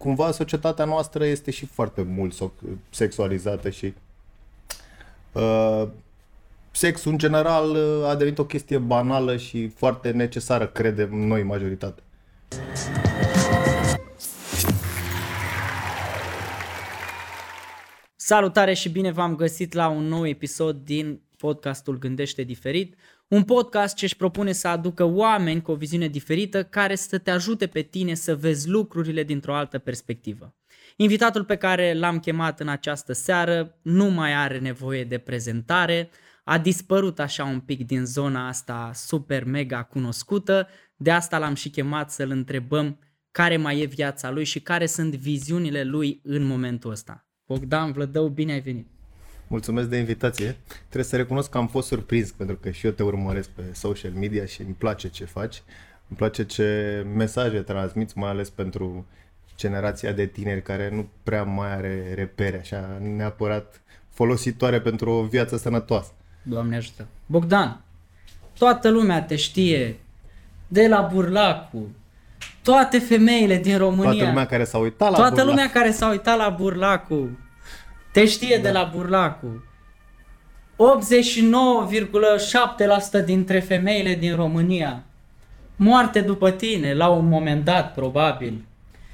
cumva societatea noastră este și foarte mult sexualizată și uh, sexul în general uh, a devenit o chestie banală și foarte necesară, credem noi majoritate. Salutare și bine v-am găsit la un nou episod din podcastul Gândește Diferit, un podcast ce își propune să aducă oameni cu o viziune diferită care să te ajute pe tine să vezi lucrurile dintr-o altă perspectivă. Invitatul pe care l-am chemat în această seară nu mai are nevoie de prezentare, a dispărut așa un pic din zona asta super mega cunoscută, de asta l-am și chemat să-l întrebăm care mai e viața lui și care sunt viziunile lui în momentul ăsta. Bogdan Vlădău, bine ai venit! Mulțumesc de invitație. Trebuie să recunosc că am fost surprins pentru că și eu te urmăresc pe social media și îmi place ce faci. Îmi place ce mesaje transmiți, mai ales pentru generația de tineri care nu prea mai are repere, așa, neapărat folositoare pentru o viață sănătoasă. Doamne ajută. Bogdan, toată lumea te știe de la Burlacu, toate femeile din România. Toată lumea care s-a uitat la Toată Burlacu. lumea care s-a uitat la Burlacu te știe da. de la Burlacu. 89,7% dintre femeile din România moarte după tine la un moment dat, probabil.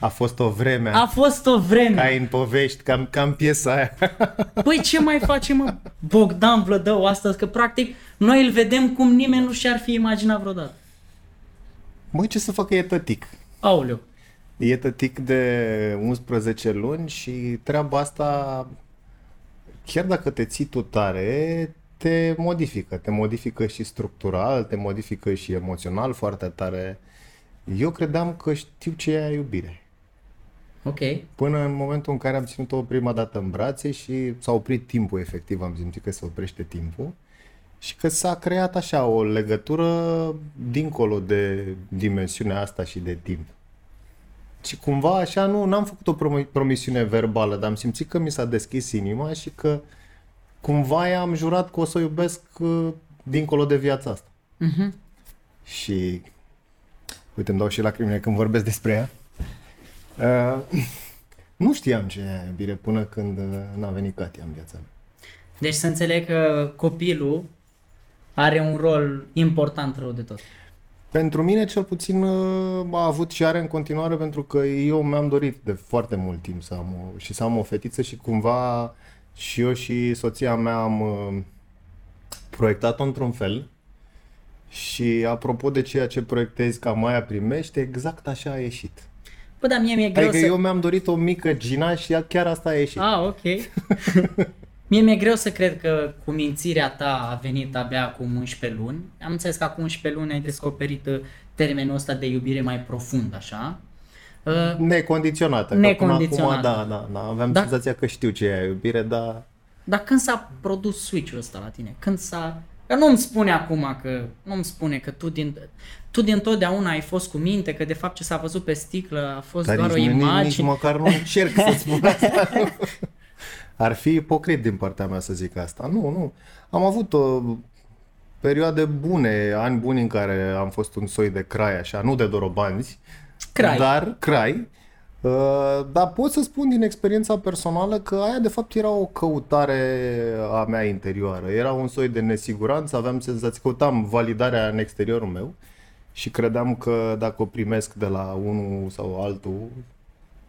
A fost o vreme. A fost o vreme. Ca în povești, cam, cam piesa aia. Păi ce mai face, mă, Bogdan Vlădău astăzi? Că practic noi îl vedem cum nimeni nu și-ar fi imaginat vreodată. Măi, ce să facă e tătic. Aoleu. E tătic de 11 luni și treaba asta, chiar dacă te ții tu tare, te modifică. Te modifică și structural, te modifică și emoțional foarte tare. Eu credeam că știu ce e iubire. Ok. Până în momentul în care am ținut-o prima dată în brațe și s-a oprit timpul efectiv, am simțit că se oprește timpul și că s-a creat așa o legătură dincolo de dimensiunea asta și de timp. Și cumva așa nu am făcut o promisiune verbală, dar am simțit că mi s-a deschis inima și că cumva i-am jurat că o să o iubesc uh, dincolo de viața asta. Uh-huh. Și uite, îmi dau și lacrimile când vorbesc despre ea. Uh, nu știam ce e iubire până când uh, n-a venit Katia în viața mea. Deci să înțeleg că copilul are un rol important rău de tot. Pentru mine, cel puțin, uh, a avut și are în continuare, pentru că eu mi-am dorit de foarte mult timp să am o, și să am o fetiță și cumva și eu și soția mea am uh, proiectat-o într-un fel și apropo de ceea ce proiectezi ca Maia primește, exact așa a ieșit. Bă, dar mie mi-e greu adică să... eu mi-am dorit o mică Gina și chiar asta a ieșit. Ah, ok. Mie mi-e greu să cred că cu mințirea ta a venit abia acum 11 luni. Am înțeles că acum 11 luni ai descoperit uh, termenul ăsta de iubire mai profund, așa. Uh, necondiționată. Necondiționată. acum, da, da, da. Aveam da. senzația că știu ce e iubire, dar... Dar când s-a produs switch-ul ăsta la tine? Când s-a... Că nu-mi spune acum că... Nu-mi spune că tu din... Tu din totdeauna ai fost cu minte, că de fapt ce s-a văzut pe sticlă a fost Dar doar nici, o imagine. Nici, nici măcar nu încerc să spun asta. Ar fi ipocrit din partea mea să zic asta. Nu, nu. Am avut o perioade bune, ani buni în care am fost un soi de crai, așa, nu de dorobanzi, Crai. dar crai. Uh, dar pot să spun din experiența personală că aia de fapt era o căutare a mea interioară. Era un soi de nesiguranță, aveam senzații, căutam validarea în exteriorul meu și credeam că dacă o primesc de la unul sau altul,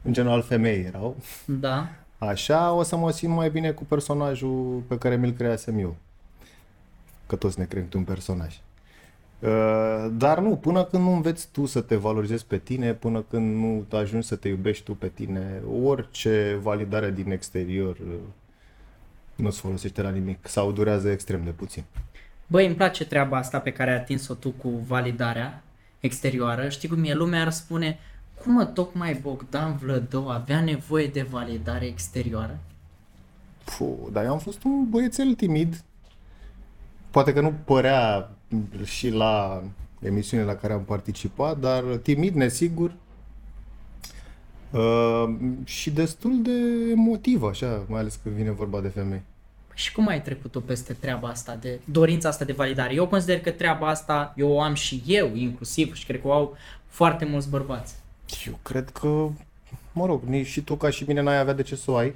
în general femei erau, Da. Așa o să mă simt mai bine cu personajul pe care mi-l creasem eu. Că toți ne creăm un personaj. Uh, dar nu, până când nu înveți tu să te valorizezi pe tine, până când nu ajungi să te iubești tu pe tine, orice validare din exterior uh, nu-ți folosește la nimic sau durează extrem de puțin. Băi, îmi place treaba asta pe care ai atins-o tu cu validarea exterioară. Știi cum e? Lumea ar spune, cum mă, tocmai Bogdan Vlădău avea nevoie de validare exterioară? Puh, dar eu am fost un băiețel timid. Poate că nu părea și la emisiunile la care am participat, dar timid, nesigur uh, și destul de emotiv, așa, mai ales când vine vorba de femei. Păi și cum ai trecut tu peste treaba asta, de dorința asta de validare? Eu consider că treaba asta eu o am și eu, inclusiv, și cred că o au foarte mulți bărbați. Eu cred că mă rog, nici și tu ca și mine n-ai avea de ce să o ai.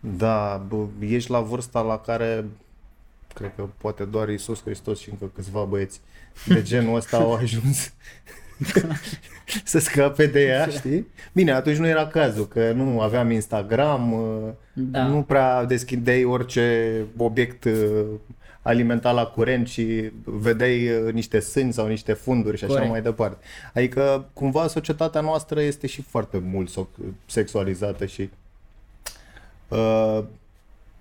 Da, bă, ești la vârsta la care cred că poate doar Iisus Hristos și încă câțiva băieți de genul ăsta au ajuns să scape de ea, știi? Bine, atunci nu era cazul, că nu aveam Instagram, Da. nu prea deschideai orice obiect uh, alimentat la curent și vedeai uh, niște sâni sau niște funduri și așa Corect. mai departe. Adică, cumva, societatea noastră este și foarte mult so- sexualizată și uh,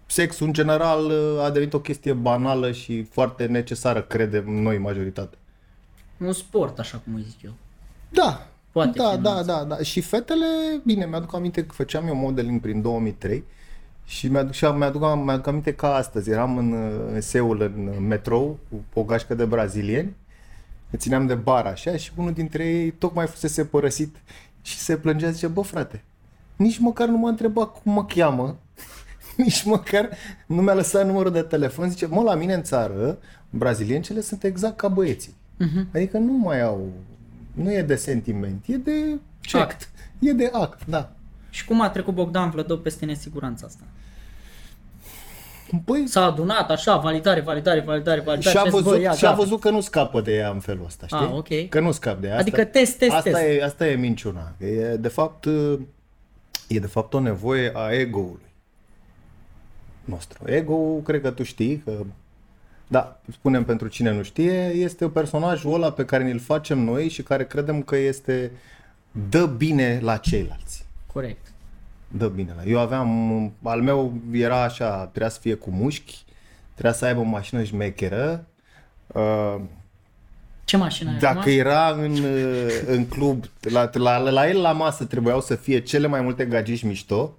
sexul, în general, uh, a devenit o chestie banală și foarte necesară, credem noi, majoritatea. Un sport, așa cum îi zic eu. Da, Poate da, fi da, numit. da, da. Și fetele, bine, mi-aduc aminte că făceam eu modeling prin 2003 și mi-aduc, și mi-aduc, mi-aduc aminte ca astăzi. Eram în, în Seul, în metrou, cu o gașcă de brazilieni, ne țineam de bar așa și unul dintre ei tocmai fusese părăsit și se plângea, zice, bă frate, nici măcar nu m-a întrebat cum mă cheamă, nici măcar nu mi-a lăsat numărul de telefon, zice, mă, la mine în țară, braziliencele sunt exact ca băieții. Mhm. Adică nu mai au, nu e de sentiment, e de check. Act. E de act, da. Și cum a trecut Bogdan Vlădău peste nesiguranța asta? Păi, S-a adunat așa, validare, validare, validare, validare. și a și a zis, bă, văzut, ia, și a gata. văzut că nu scapă de ea în felul ăsta, știi? Ah, ok. Că nu scap de ea. Adică test, test, asta test. E, asta e minciuna. E de fapt, e de fapt o nevoie a ego-ului nostru. ego cred că tu știi că da, spunem pentru cine nu știe, este personajul ăla pe care ni-l facem noi și care credem că este dă bine la ceilalți. Corect. dă bine la. Eu aveam, al meu era așa, trebuia să fie cu mușchi, trebuia să aibă o mașină șmecheră. Uh, Ce mașină ai dacă acum? era în, uh, în club, la, la, la el la masă trebuiau să fie cele mai multe gagici mișto.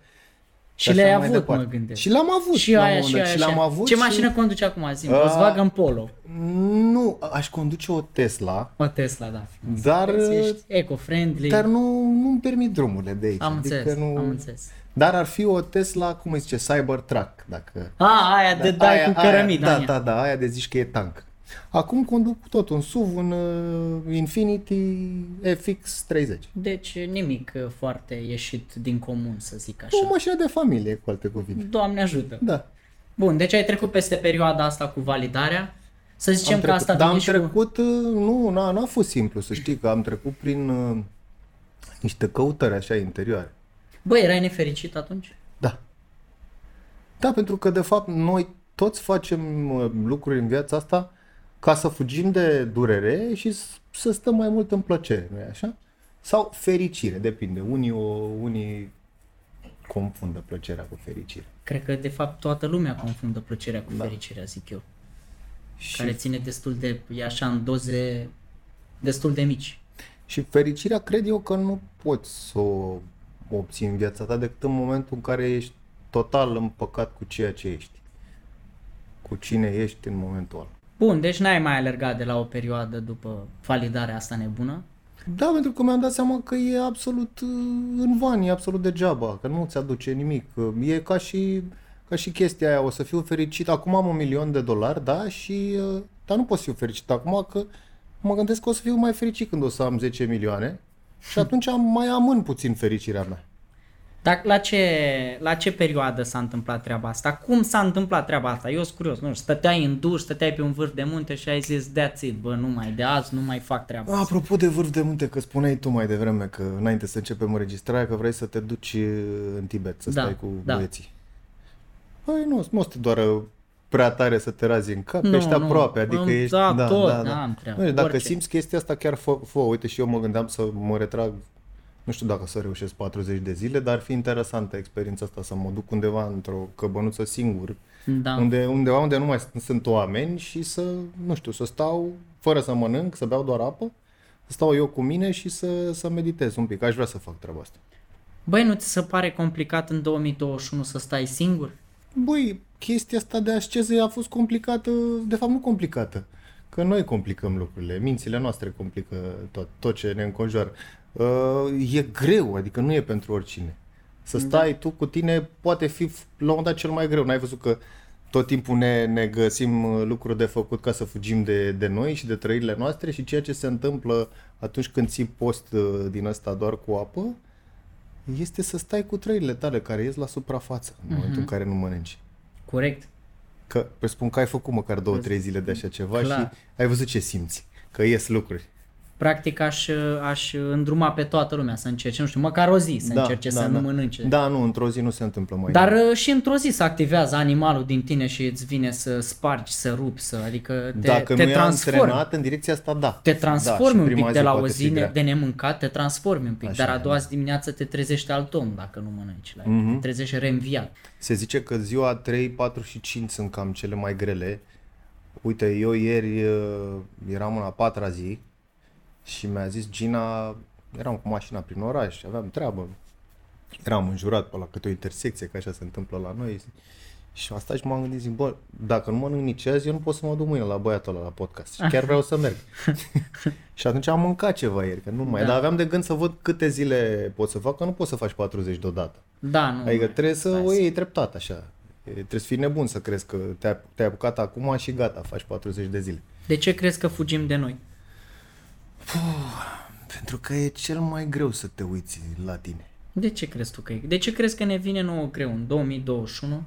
Și așa le-ai mai avut, departe. mă gândesc. Și l-am avut. și la un aia, moment și dat. aia, și și l-am aia. avut Ce și... mașină conduce acum, zi? Ah. Volkswagen Polo. Nu, aș conduce o Tesla, O Tesla, da. dar, Vezi, Ești eco-friendly. dar nu, nu-mi permit drumurile de aici. Am înțeles, adică nu... am înțeles. Dar ar fi o Tesla, cum îi zice, Cybertruck, dacă... A, aia de dai aia, cu cărămida. Aia, în da, ea. da, da, aia de zici că e tank. Acum conduc tot un SUV, un uh, Infinity FX30. Deci nimic uh, foarte ieșit din comun, să zic O așa. mașină de familie, cu alte cuvinte. Doamne ajută. Da. Bun, deci ai trecut peste perioada asta cu validarea. Să zicem am că trecut, asta dar am vine și cu... trecut, uh, nu, n-a, n-a fost simplu, să știi că am trecut prin uh, niște căutări așa interioare. Băi, erai nefericit atunci? Da. Da, pentru că de fapt noi toți facem uh, lucruri în viața asta ca să fugim de durere și s- să stăm mai mult în plăcere, nu-i așa? Sau fericire, depinde. Unii, o, unii confundă plăcerea cu fericire. Cred că de fapt toată lumea confundă plăcerea cu Da. fericirea, zic eu. Și, Care ține destul de, e așa în doze destul de mici. și fericirea cred eu că nu poți să o obții în viața ta decât în momentul în care ești total împăcat cu ceea ce ești. Cu cine ești în momentul ăla. Bun, deci n-ai mai alergat de la o perioadă după validarea asta nebună. Da, pentru că mi-am dat seama că e absolut uh, în van, e absolut degeaba, că nu ți aduce nimic. E ca și, ca și chestia aia, o să fiu fericit, acum am un milion de dolari, da, și, uh, dar nu pot să fiu fericit acum că mă gândesc că o să fiu mai fericit când o să am 10 milioane și atunci am, mai amân puțin fericirea mea. Dar la ce, la ce perioadă s-a întâmplat treaba asta? Cum s-a întâmplat treaba asta? Eu sunt curios, nu știu, stăteai în duș, stăteai pe un vârf de munte și ai zis, that's it, bă, nu mai, de azi nu mai fac treaba asta. Apropo de vârf de munte, că spuneai tu mai devreme că înainte să începem înregistrarea că vrei să te duci uh, în Tibet, să Da, stai cu da. băieții. Păi nu, nu o să te doară prea tare să te razi în cap, Nu, ești nu. aproape, adică Îmi- ești... da, tot, n-am treabă, Nu, dacă orice. simți chestia asta, chiar fă, fă, uite și eu mă gândeam să mă retrag, nu știu dacă să reușesc 40 de zile, dar ar fi interesantă experiența asta, să mă duc undeva într-o căbănuță singur, Da. unde, undeva unde nu mai sunt, sunt oameni și să, nu știu, să stau fără să mănânc, să beau doar apă, să stau eu cu mine și să, să meditez un pic. Aș vrea să fac treaba asta. Băi, nu ți se pare complicat în 2021 să stai singur? Băi, chestia asta de asceză a fost complicată, de fapt nu complicată, că noi complicăm lucrurile, mințile noastre complică tot, tot ce ne înconjoară. Uh, e greu, adică nu e pentru oricine. Să stai tu cu tine poate fi la un moment dat cel mai greu. N-ai văzut că tot timpul ne, ne găsim uh, lucruri de făcut ca să fugim de, de noi și de trăirile noastre și ceea ce se întâmplă atunci când ții post uh, din ăsta doar cu apă, este să stai cu trăirile tale care ies la suprafață în momentul în care nu mănânci. Corect. Că presupun că ai făcut măcar două, trei zile de așa ceva Clar. și ai văzut ce simți, că ies lucruri. Practic aș, aș îndruma pe toată lumea să încerce, nu știu, măcar o zi să încerce să nu mănânce. Da, nu, într-o zi nu se întâmplă mai Dar uh, și într-o zi se activează animalul din tine și îți vine să spargi, să rupi, să, adică te, Dacă te nu e transformi. antrenat în direcția asta, da. Te da, transformi și un prima pic de la o poate fi zi grea. de nemâncat, te transformi un pic, Așa dar a e, doua zi dimineață te trezești alt om dacă nu mănânci. Like, Mhm. Te trezești reînviat. Se zice că ziua 3, 4 și 5 sunt cam cele mai grele. Uite, eu ieri uh, eram în a patra zi și mi-a zis Gina, eram cu mașina prin oraș, aveam treabă. Eram înjurat pe la câte o intersecție, că așa se întâmplă la noi. Și am stat și m-am gândit, zic, bă, dacă nu mănânc nici azi, eu nu pot să mă duc mâine la băiatul ăla la podcast. Și chiar vreau să merg. și atunci am mâncat ceva ieri, că nu mai... Da. Dar aveam de gând să văd câte zile pot să fac, că nu poți să faci 40 deodată. Da, nu. Adică trebuie să Stai o iei treptat așa. E, Trebuie să fii nebun să crezi că te-ai, te-ai apucat acum și gata, faci 40 de zile. De ce crezi că fugim de noi? Pentru că e cel mai greu să te uiți la tine. De ce crezi tu că e? De ce crezi că ne vine nouă greu în 2021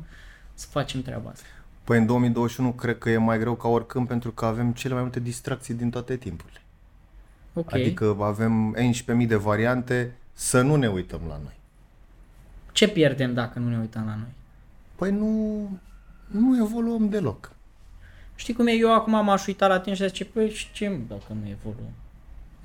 să facem treaba asta? Păi în 2021 cred că e mai greu ca oricând pentru că avem cele mai multe distracții din toate timpurile. Ok. Adică avem 11.000 de variante să nu ne uităm la noi. Ce pierdem dacă nu ne uităm la noi? Păi nu, nu evoluăm deloc. Știi cum e? Eu acum m-aș uita la tine și zice, păi și ce mă, dacă nu evoluăm?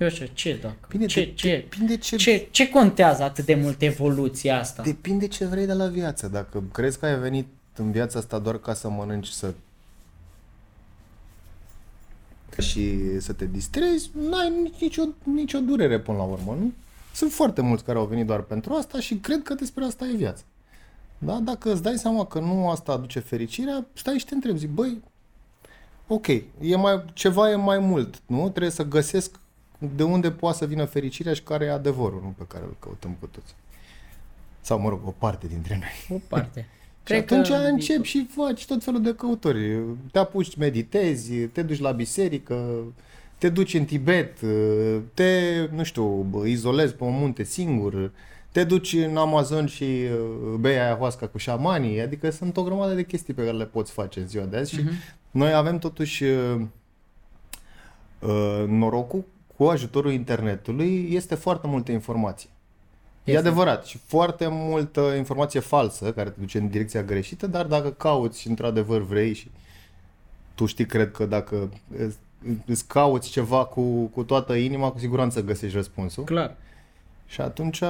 Eu așa, ce dacă? Bine, ce, de- ce, depinde ce- ce, ce contează atât de mult evoluția asta? Depinde ce vrei de la viață. Dacă crezi că ai venit în viața asta doar ca să mănânci, să și să te distrezi, n-ai nici- nicio, nicio durere până la urmă, nu? Sunt foarte mulți care au venit doar pentru asta și cred că despre asta e viața. Da? Dacă îți dai seama că nu asta aduce fericirea, stai și te întrebi, zic, băi, ok, e mai, ceva e mai mult, nu? Trebuie să găsesc de unde poate să vină fericirea și care e adevărul, nu pe care îl căutăm cu toți. Sau, mă rog, o parte dintre noi. O parte. Și atunci începi și faci tot felul de căutări. Te apuci, meditezi, te duci la biserică, te duci în Tibet, te, nu știu, bă, izolezi pe un munte singur, te duci în Amazon și uh, bei ayahuasca cu șamanii, adică sunt o grămadă de chestii pe care le poți face în ziua de azi și noi avem totuși uh, uh, norocul cu ajutorul internetului este foarte multă informație. E Este. adevărat și foarte multă informație falsă care te duce în direcția greșită, dar dacă cauți și într-adevăr vrei și tu știi, cred că dacă îți- îți cauți ceva cu, cu toată inima, cu siguranță găsești răspunsul. Clar. Și atunci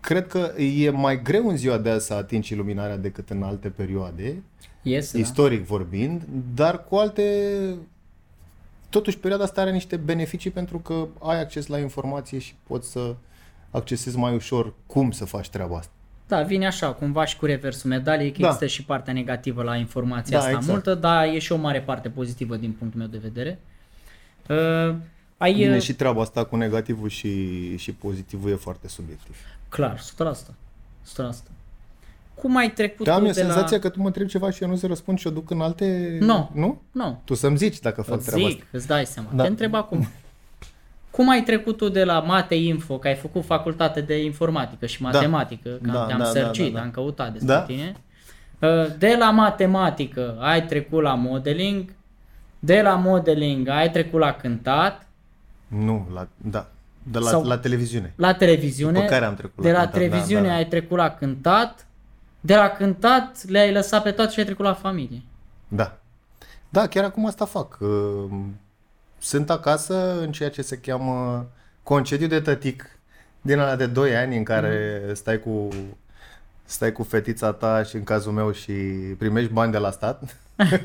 cred că e mai greu în ziua de azi să atingi iluminarea decât în alte perioade, Yes, da. istoric vorbind, dar cu alte... Totuși, perioada asta are niște beneficii pentru că ai acces la informație și poți să accesezi mai ușor cum să faci treaba asta. Da, vine așa, cumva și cu reversul medaliei, că Da. există și partea negativă la informația Da, asta exact. multă, dar e și o mare parte pozitivă din punctul meu de vedere. Uh, ai, Bine, uh, și treaba asta cu negativul și, și pozitivul e foarte subiectiv. Clar, 100%. 100%. Cum ai trecut Dar am tu eu de senzația la... că tu mă întrebi ceva și eu nu să răspund și o duc în alte... Nu. Nu? Nu, Tu să-mi zici dacă fac îți treaba zic, asta. îți dai seama. Da. Te întreb acum. Cum ai trecut tu de la Mate Info, că ai făcut facultate de informatică și matematică, că Da, te-am da, da, sărcit, da, da. am căutat despre Da. tine. Uh, De la matematică ai trecut la modeling, de la modeling ai trecut la cântat, Nu, la, da. De la, Sau- la televiziune. la televiziune, După care am trecut de la la cântat, televiziune da, da. ai trecut la cântat, de la cântat le-ai lăsat pe toate și ai trecut la familie. Da. Da, chiar acum asta fac. Uh, Sunt acasă în ceea ce se cheamă concediu de tătic din ala de 2 ani în care stai cu stai cu fetița ta și în cazul meu și primești bani de la stat.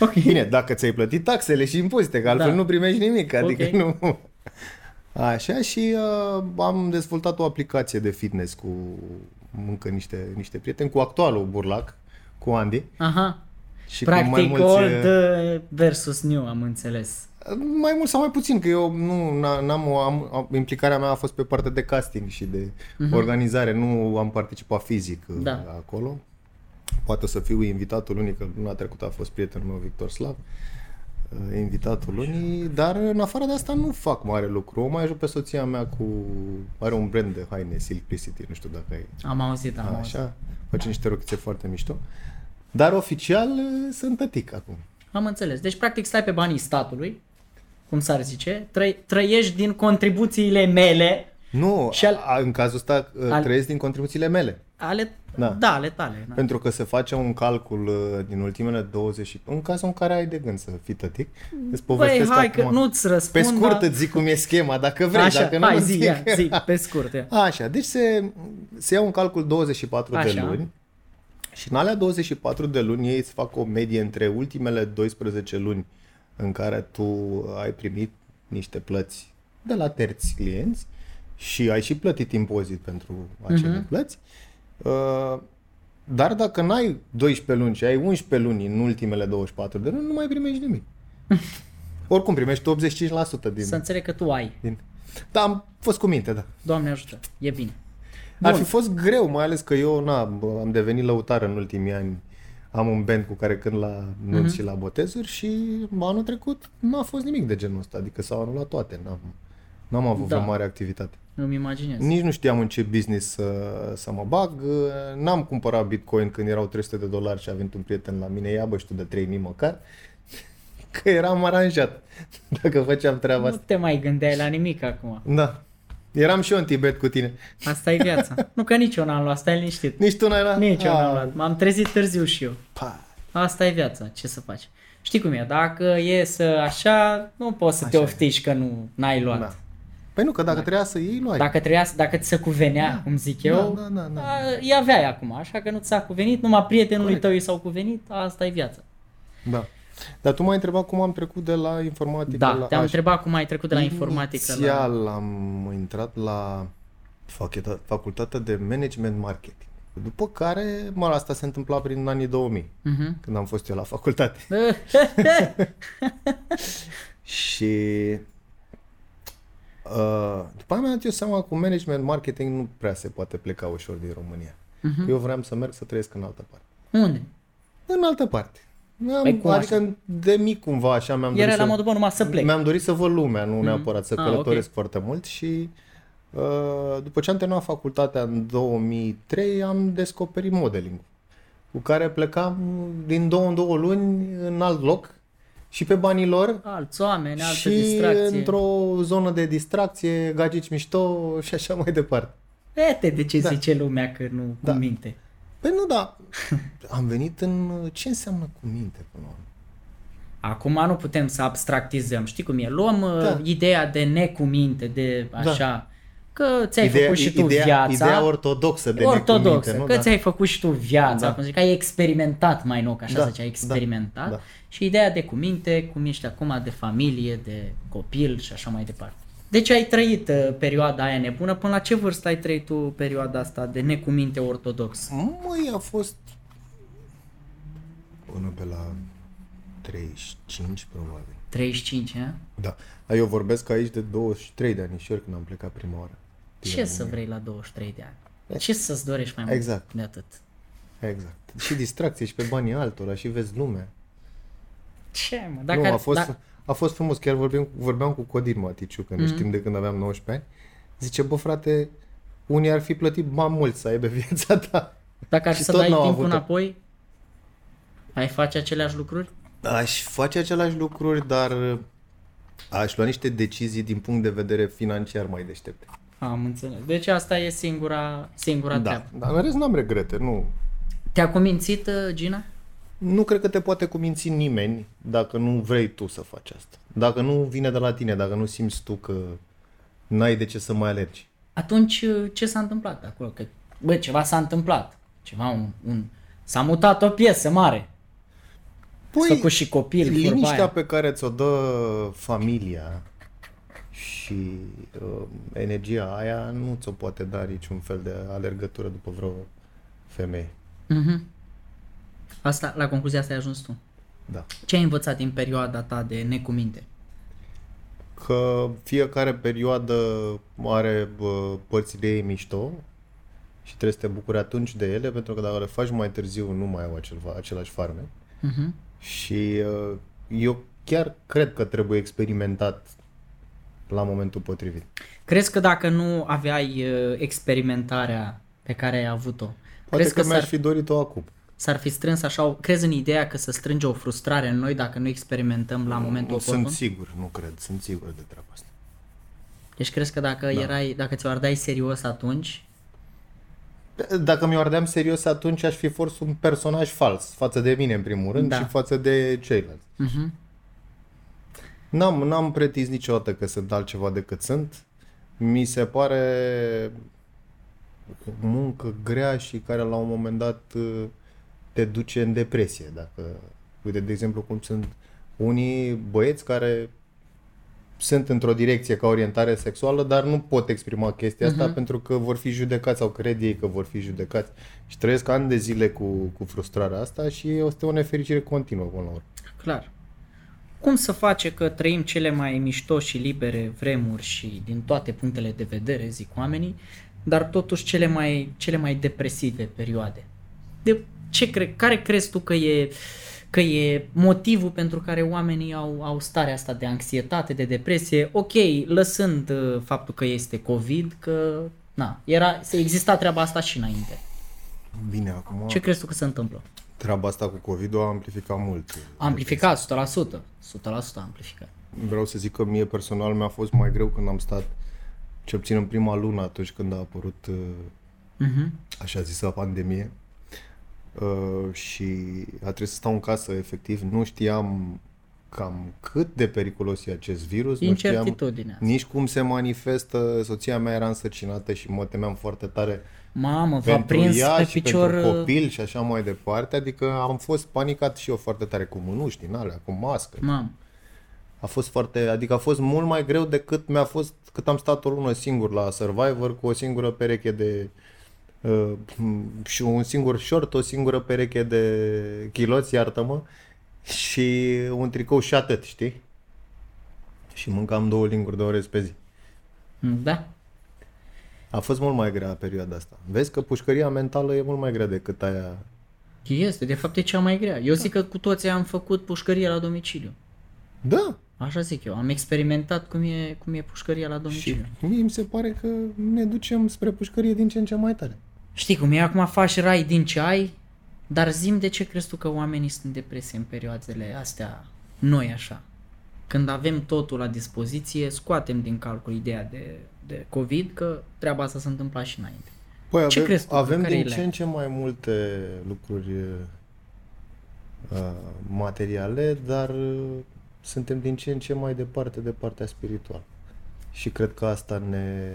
Ok. Bine, dacă ți-ai plătit taxele și impozite, că altfel Da. nu primești nimic, adică Ok. nu... Așa și uh, am dezvoltat o aplicație de fitness cu încă niște, niște prieteni, cu actualul burlac, cu Andy. Aha. Și cu Practic mai mulți, old uh, versus new, am înțeles. Mai mult sau mai puțin, că eu nu n- n-am, o- am, am, implicarea mea a fost pe partea de casting și de organizare, nu am participat fizic uh, Mhm. Da. acolo. Poate o să fiu invitatul unic, că luna trecută a fost prietenul meu Victor Slav. uh, invitatul lunii, dar în afară de asta nu fac mare lucru. O mai ajut pe soția mea cu... are un brand de haine, Simplicity, nu știu dacă ai... Am auzit, am auzit. Așa, face niște rochițe foarte mișto. Dar oficial uh, sunt tătic acum. Am înțeles. Deci, practic, stai pe banii statului, cum s-ar zice, trăi, trăiești din contribuțiile mele, Nu, Și al- a, în cazul ăsta uh, Al- trăiesc din contribuțiile mele. Ale, Da. da. da, ale tale. Da. Pentru că se face un calcul uh, din ultimele 20 și... În cazul în care ai de gând să fii tătic, îți Băi, povestesc hai acum. că nu-ți Pe răspund, scurt dar- îți zic cum e schema, dacă vrei, Așa, dacă nu hai nu zi, zic. ia, zi, pe scurt. Ia. Așa, deci se, se ia un calcul 24 de Așa. luni și în alea 24 de luni ei îți fac o medie între ultimele 12 luni în care tu ai primit niște plăți de la terți clienți și ai și plătit impozit pentru acele Mhm. uh-huh. plăți. Uh, dar dacă n-ai 12 luni și ai 11 luni în ultimele 24 de luni, nu mai primești nimic. Oricum primești 85% din... Să înțeleg că tu ai. din... Da, am fost cu minte, da. Doamne ajută, e bine. Ar Bun. fi fost greu, mai ales că eu na, bă, am devenit lăutar în ultimii ani. Am un band cu care cânt la nunți Mhm. și la botezuri și anul trecut n-a fost nimic de genul ăsta, adică s-au anulat toate, n-am, n-am avut Da. vreo mare activitate. Îmi imaginez. Nici nu știam în ce business să, să mă bag, n-am cumpărat Bitcoin când erau 300 de dolari și a venit un prieten la mine, ia bă și tu de 3000 măcar, că eram aranjat dacă făceam treaba Nu asta. te mai gândeai la nimic acum. Da, eram și eu în Tibet cu tine. Asta e viața. nu că nici eu n-am luat, stai liniștit. Nici tu n-ai luat? Nici eu n-am Ah, luat. M-am trezit târziu și eu. pa. Asta e viața, ce să faci? Știi cum e, dacă e să așa, nu poți să te Așa e. oftici că nu n-ai luat. Da. Păi nu, că dacă trebuia să iei, luai. Dacă trebuia să, dacă ți se cuvenea, Da. cum zic eu, Da, da, da, da. a, îi aveai acum, așa că nu ți s-a cuvenit, numai prietenului Corect. tău i s-au cuvenit, asta e viața. Da. Dar tu m-ai întrebat cum am trecut de la informatică Da, la... te-am așa. întrebat cum ai trecut de la informatică la... Inițial am intrat la faculta- facultatea de management marketing. După care, mă, asta se întâmpla prin anii 2000, Mhm. când am fost eu la facultate. Și uh, după aia mi-am dat eu seama că cu management marketing nu prea se poate pleca ușor din România. Mhm. Eu vreau să merg să trăiesc în altă parte. Unde? În altă parte. Am, Păi cum adică de mic cumva așa mi-am Era dorit la să... modul bun numai să plec. Mi-am dorit să văd lumea, nu neapărat să Ah, călătoresc ok. foarte mult și uh, după ce am terminat facultatea în 2003 am descoperit modeling cu care plecam din două în două luni în alt loc și pe banii lor Alți oameni, altă și distracție. într-o zonă de distracție, gagici mișto și așa mai departe. Uite de ce Da. zice lumea că nu Da. cu minte. Păi nu, da, am venit în... Ce înseamnă cu minte până la urmă? Acum nu putem să abstractizăm, știi cum e? Luăm Da. da. ideea de necuminte, de așa, că ți-ai Ideea- făcut și tu ideea, viața. Ideea ortodoxă de ortodoxă, necuminte, nu? că Da. ți-ai făcut și tu viața, Da. cum zic, ai experimentat mai nou, că așa Da, da, zice, ai experimentat. da, da. Și ideea de cuminte, cum ești acum de familie, de copil și așa mai departe. Deci ai trăit uh, perioada aia nebună, până la ce vârstă ai trăit tu perioada asta de necuminte ortodox? Măi, a fost până pe la 35, probabil. 35, a? Da. Dar eu vorbesc aici de 23 de anișori când am plecat prima oară. Din Ce să România. vrei la 23 de ani? Ce să-ți dorești mai mult Exact. de atât? Exact. Și distracție și pe banii altora și vezi lumea. Ce, mă? Dacă, Dacă nu, a fost, da, a fost frumos. Chiar vorbeam, vorbeam cu Codin Maticiu, că ne Mhm. știm de când aveam 19 ani. Zice, bă frate, unii ar fi plătit mai mult să aibă viața ta. dacă ar și să tot dai n-au timpul avut-o. înapoi, ai face aceleași lucruri? Aș face aceleași lucruri, dar aș lua niște decizii din punct de vedere financiar mai deștepte. Am înțeles. Deci asta e singura, singura Da, treabă. dar în rest n-am regrete, nu. Te-a cumințit, uh, Gina? Nu cred că te poate cuminți nimeni dacă nu vrei tu să faci asta. Dacă nu vine de la tine, dacă nu simți tu că n-ai de ce să mai alergi. Atunci uh, ce s-a întâmplat acolo? Că, bă, ceva s-a întâmplat. Ceva, un, un... S-a mutat o piesă mare. Păi, făcut și copil, vorba liniștea aia. pe care ți-o dă familia și uh, energia aia nu ți-o poate da niciun fel de alergătură după vreo femeie. Mhm. Asta, la concluzia asta ai ajuns tu. Da. Ce ai învățat din perioada ta de necuminte? că fiecare perioadă are bă, părțile ei mișto și trebuie să te bucuri atunci de ele, pentru că dacă le faci mai târziu nu mai au acel, același farme. Mhm. Și uh, eu chiar cred că trebuie experimentat la momentul potrivit. Crezi că dacă nu aveai uh, experimentarea pe care ai avut-o, Poate crezi că, că mi-aș s-ar, fi dorit-o acum. s-ar fi strâns așa, o, crezi în ideea că să strânge o frustrare în noi dacă nu experimentăm la momentul Nu oportun? sunt sigur, nu cred, sunt sigur de treaba asta. Deci crezi că dacă Da. erai, dacă ți-o ardai serios atunci, Dacă mi-o ardeam serios, atunci aș fi fost un personaj fals față de mine, în primul rând, Da. și față de ceilalți. uh-huh. N-am, n-am pretins niciodată că sunt altceva decât sunt. Mi se pare o muncă grea și care la un moment dat uh, te duce în depresie. Dacă, uite, de exemplu, cum sunt unii băieți care sunt într-o direcție ca orientare sexuală, dar nu pot exprima chestia asta Mhm. pentru că vor fi judecați sau cred ei că vor fi judecați și trăiesc ani de zile cu, cu frustrarea asta și este o nefericire continuă până la urmă. clar. Cum să face că trăim cele mai mișto și libere vremuri și din toate punctele de vedere, zic oamenii, dar totuși cele mai, cele mai depresive perioade? De ce cre- care crezi tu că e, că e motivul pentru care oamenii au, au starea asta de anxietate, de depresie? Ok, lăsând uh, faptul că este COVID, că na, era, se exista treaba asta și înainte. Bine, acum Ce crezi tu că se întâmplă? Treaba asta cu COVID-ul a amplificat mult. Amplificat, 100%. 100% amplificat. Vreau să zic că mie personal mi-a fost mai greu când am stat, cel puțin în prima lună, atunci când a apărut uh, Mhm. așa zisă pandemie uh, și a trebuit să stau în casă, efectiv. Nu știam cam cât de periculos e acest virus, nu știam Incertitudinea. nici cum se manifestă. Soția mea era însărcinată și mă temeam foarte tare Mamă, v-a pentru prins ea pe și picior... pentru uh, copil și așa mai departe. Adică am fost panicat și eu foarte tare cu mânuși din alea, cu mască. Mamă. A fost foarte, adică a fost mult mai greu decât mi-a fost cât am stat o lună singur la Survivor cu o singură pereche de uh, și un singur short, o singură pereche de chiloți, iartă-mă, și un tricou și atât, știi? Și mâncam două linguri de orez pe zi. Da. A fost mult mai grea perioada asta. Vezi că pușcăria mentală e mult mai grea decât aia. Este, de fapt e cea mai grea. Eu zic că cu toții am făcut pușcărie la domiciliu. Da, Așa zic eu. Am experimentat cum e, cum e pușcăria la și domiciliu. mie mi se pare că ne ducem spre pușcărie din ce în ce mai tare. Știi cum e, acum faci rai din ce ai, dar zim de ce crezi tu că oamenii sunt depresie în perioadele astea, noi așa. Când avem totul la dispoziție, scoatem din calcul ideea de, de COVID, că treaba asta se întâmpla și înainte. Păi Ce avem, crezi tu? avem Care e din le- ce în ce mai multe lucruri uh, materiale, dar uh, suntem din ce în ce mai departe de partea spirituală. Și cred că asta ne...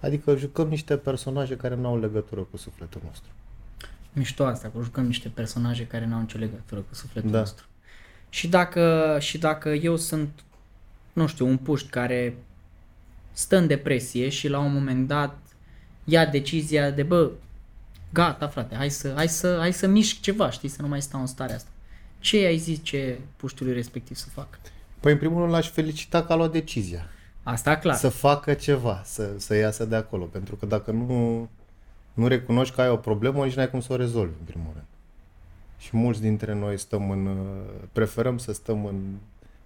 Adică jucăm niște personaje care nu au legătură cu sufletul nostru. Mișto asta, că jucăm niște personaje care n-au nicio legătură cu sufletul Da. nostru. Și dacă, și dacă eu sunt, nu știu, un puști care stă în depresie și la un moment dat ia decizia de, bă, gata frate, hai să, hai să, hai să mișc ceva, știi, să nu mai stau în starea asta. Ce ai zice puștiului respectiv să facă? Păi, în primul rând, l-aș felicita că a luat decizia. Asta clar. Să facă ceva, să, să iasă de acolo. Pentru că dacă nu, nu recunoști că ai o problemă, nici n-ai cum să o rezolvi, în primul rând. Și mulți dintre noi stăm în... uh, preferăm să stăm în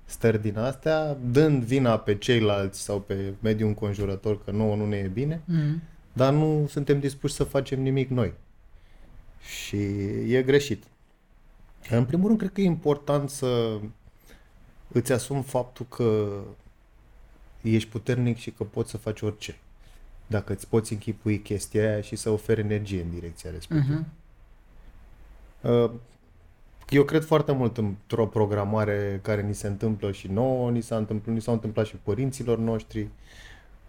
stări din astea, dând vina pe ceilalți sau pe mediul înconjurător că nouă nu ne e bine, Mm. dar nu suntem dispuși să facem nimic noi. Și e greșit. În primul rând, cred că e important să îți asumi faptul că ești puternic și că poți să faci orice. Dacă îți poți închipui chestia aia și să oferi energie în direcția respectivă. Mhm. Uh, Eu cred foarte mult într-o programare care ni se întâmplă și nouă, ni s-a întâmplat, ni s-au întâmplat și părinților noștri.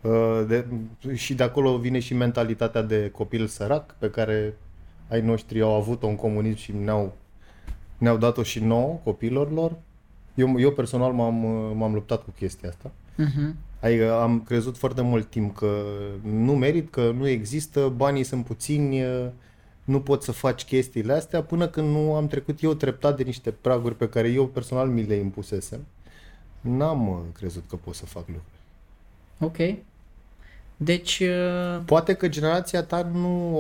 Uh, De, și de acolo vine și mentalitatea de copil sărac pe care ai noștri au avut-o în comunism și ne-au, ne-au dat-o și nouă, copilor lor. Eu, eu personal m-am, m-am luptat cu chestia asta. Mhm. Adică am crezut foarte mult timp că nu merit, că nu există, banii sunt puțini, nu poți să faci chestiile astea, până când nu am trecut eu treptat de niște praguri pe care eu personal mi le impusesem. N-am uh, crezut că pot să fac lucruri. Ok. Deci, uh, Poate că generația ta nu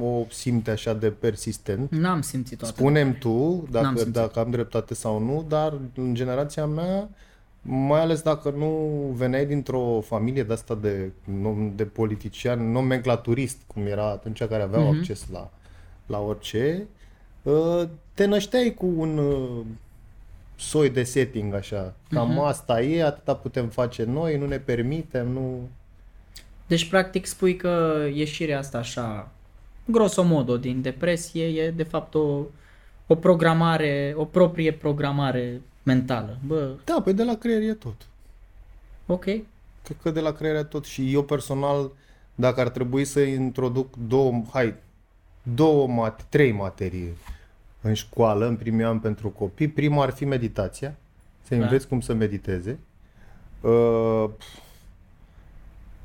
o, o simte așa de persistent. n-am simțit toată. Spunem tu N-am dacă, simțit. dacă am dreptate sau nu, dar în generația mea, mai ales dacă nu veneai dintr-o familie de asta de, nom- de politician nomenclaturist, cum era atunci care aveau Mhm. acces la, la orice, uh, te nășteai cu un uh, soi de setting așa. Cam Mhm. asta e, atâta putem face noi, nu ne permitem, nu... Deci, practic, spui că ieșirea asta așa, grosomodo, din depresie, e de fapt o, o programare, o proprie programare mentală. Bă, Da, păi de la creier e tot. ok, Cred că de la crearea tot și eu personal, dacă ar trebui să introduc două, hai, două, mat- trei materii în școală, în primii ani pentru copii, prima ar fi meditația, să Da. înveți cum să mediteze. Uh,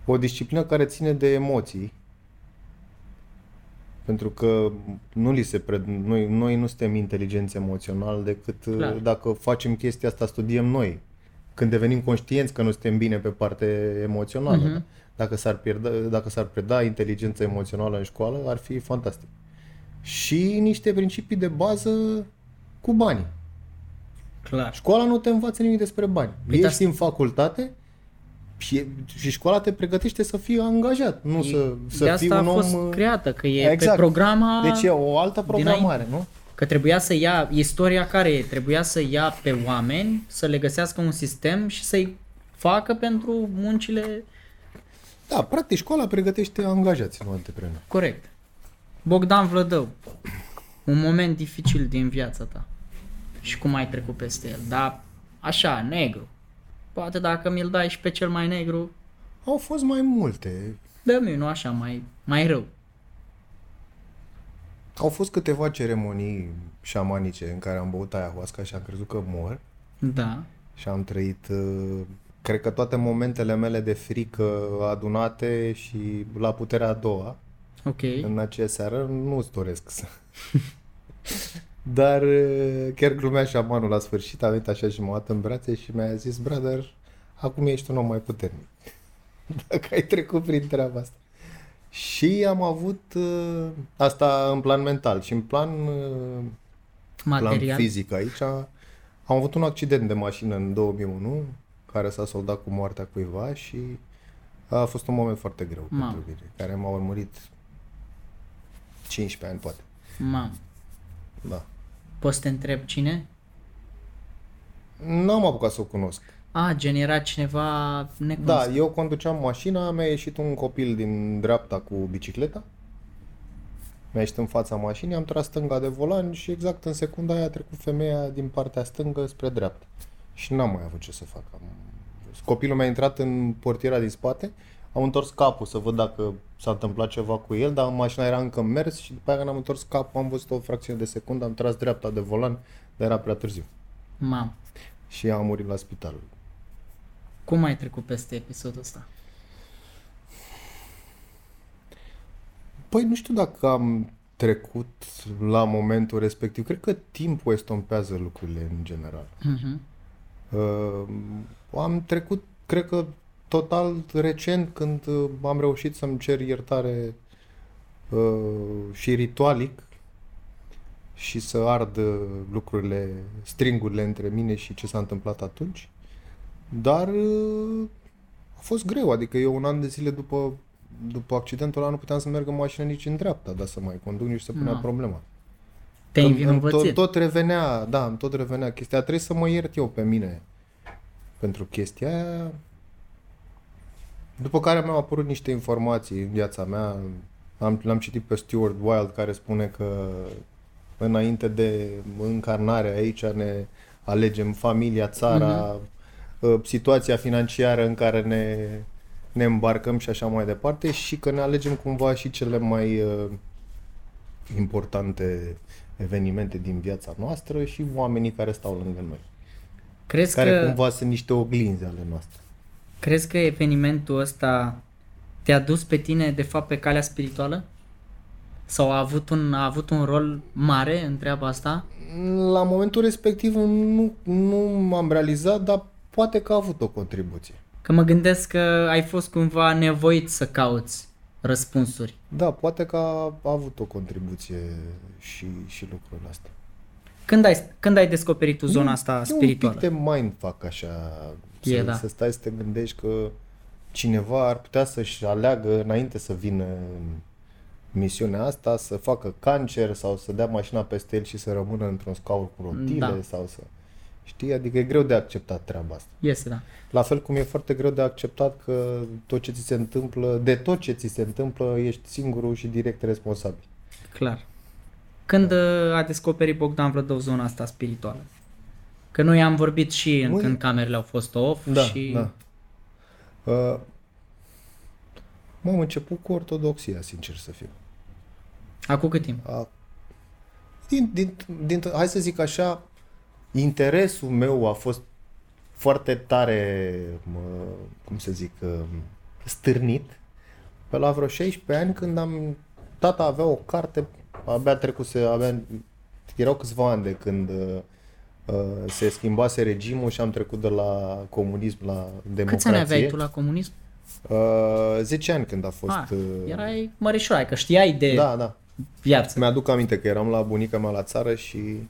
o disciplină care ține de emoții, pentru că nu li se pred... noi, noi nu suntem inteligenți emoțional decât uh, Clar. dacă facem chestia asta, studiem noi. Când devenim conștienți că nu suntem bine pe parte emoțională. Mhm. da? Dacă s-ar, pierda, dacă s-ar preda inteligența emoțională în școală, ar fi fantastic. Și niște principii de bază cu banii. clar. Școala nu te învață nimic despre bani. Păi Ești da- în facultate și, și școala te pregătește să fii angajat, nu să, să de fii asta un a om... fost uh, creată, că e Exact. pe programa... Deci e o altă programare, nu? Că trebuia să ia, istoria care e, trebuia să ia pe oameni, să le găsească un sistem și să-i facă pentru muncile Da, practic școala pregătește angajați, nu antreprenori. corect. Bogdan Vlădău, un moment dificil din viața ta și cum ai trecut peste el, dar așa, negru. Poate dacă mi-l dai și pe cel mai negru, Au fost mai multe. dă-mi nu așa, mai, mai rău. Au fost câteva ceremonii șamanice în care am băut ayahuasca și am crezut că mor Da, și am trăit, uh, cred că toate momentele mele de frică adunate și la puterea a doua. ok. în acea seară, nu-ți doresc să... Dar uh, chiar glumea șamanul la sfârșit, a venit așa și m-a luat în brațe și mi-a zis, brother, acum ești un om mai puternic. Dacă ai trecut prin treaba asta. Și am avut uh, asta în plan mental și în plan, uh, plan Material. fizic aici. Am avut un accident de mașină în 2001 care s-a soldat cu moartea cuiva și a fost un moment foarte greu Mamă. pentru mine, care m-a urmărit 15 ani, poate. Mam. Da. Poți să te întreb cine? N-am apucat să o cunosc. A, gen era cineva necunoscut. Da, eu conduceam mașina, mi-a ieșit un copil din dreapta cu bicicleta. Mi-a ieșit în fața mașinii, am tras stânga de volan și exact în secunda aia a trecut femeia din partea stângă spre dreapta. Și n-am mai avut ce să fac. Am... Copilul mi-a intrat în portiera din spate, am întors capul să văd dacă s-a întâmplat ceva cu el, dar mașina era încă în mers și după aia când am întors capul am văzut o fracțiune de secundă, am tras dreapta de volan, dar era prea târziu. Mam. Și a murit la spital. Cum ai trecut peste episodul ăsta? Păi nu știu dacă am trecut la momentul respectiv. Cred că timpul estompează lucrurile în general. Mhm. Uh, am trecut, cred că total recent, când uh, am reușit să-mi cer iertare uh, și ritualic și să ard uh, lucrurile, stringurile între mine și ce s-a întâmplat atunci. Dar uh, a fost greu, adică eu un an de zile după, după accidentul ăla nu puteam să merg în mașină nici în dreapta, dar să mai conduc nici să punea Na. problema. Te-ai Îmi- îmi învinovățit. tot, tot revenea, da, îmi tot revenea chestia. Trebuie să mă iert eu pe mine pentru chestia aia. După care mi-au apărut niște informații în viața mea. Am, l-am citit pe Stuart Wilde care spune că înainte de încarnare aici ne alegem familia, țara, uh, situația financiară în care ne, ne îmbarcăm și așa mai departe și că ne alegem cumva și cele mai uh, importante evenimente din viața noastră și oamenii care stau lângă noi, Crezi care că, cumva sunt niște oglinzi ale noastre. crezi că evenimentul ăsta te-a dus pe tine, de fapt, pe calea spirituală? Sau a avut un, a avut un rol mare în treaba asta? La momentul respectiv nu, nu m-am realizat, dar poate că a avut o contribuție. Că mă gândesc că ai fost cumva nevoit să cauți răspunsuri. Da, poate că a, a avut o contribuție și, și lucrul ăsta. Când ai, când ai descoperit tu zona E- asta e spirituală? un pic de mindfuck așa, E, să, da. să stai să te gândești că cineva ar putea să-și aleagă înainte să vină în misiunea asta, să facă cancer sau să dea mașina peste el și să rămână într-un scaun cu rotile Da. sau să... Știi? Adică e greu de acceptat treaba asta. Este, da. La fel cum e foarte greu de acceptat că tot ce ți se întâmplă, de tot ce ți se întâmplă, ești singurul și direct responsabil. Clar. Când uh, a descoperit Bogdan Vlădău zona asta spirituală? Că noi am vorbit și în, Măi- când camerele au fost off Da, și... da. Uh, m-am început cu ortodoxia, sincer să fiu. Acum cât timp? A, din, din, din, hai să zic așa, interesul meu a fost foarte tare, mă, cum să zic, uh, stârnit pe la vreo 16 ani când am, tata avea o carte, abia trecuse, abia, erau câțiva ani de când uh, uh, se schimbase regimul și am trecut de la comunism la democrație. Câți ani aveai tu la comunism? Uh, 10 ani când a fost... Ah, uh, erai mărișoară, că știai de Da, da. viață. Mi-aduc aminte că eram la bunica mea la țară și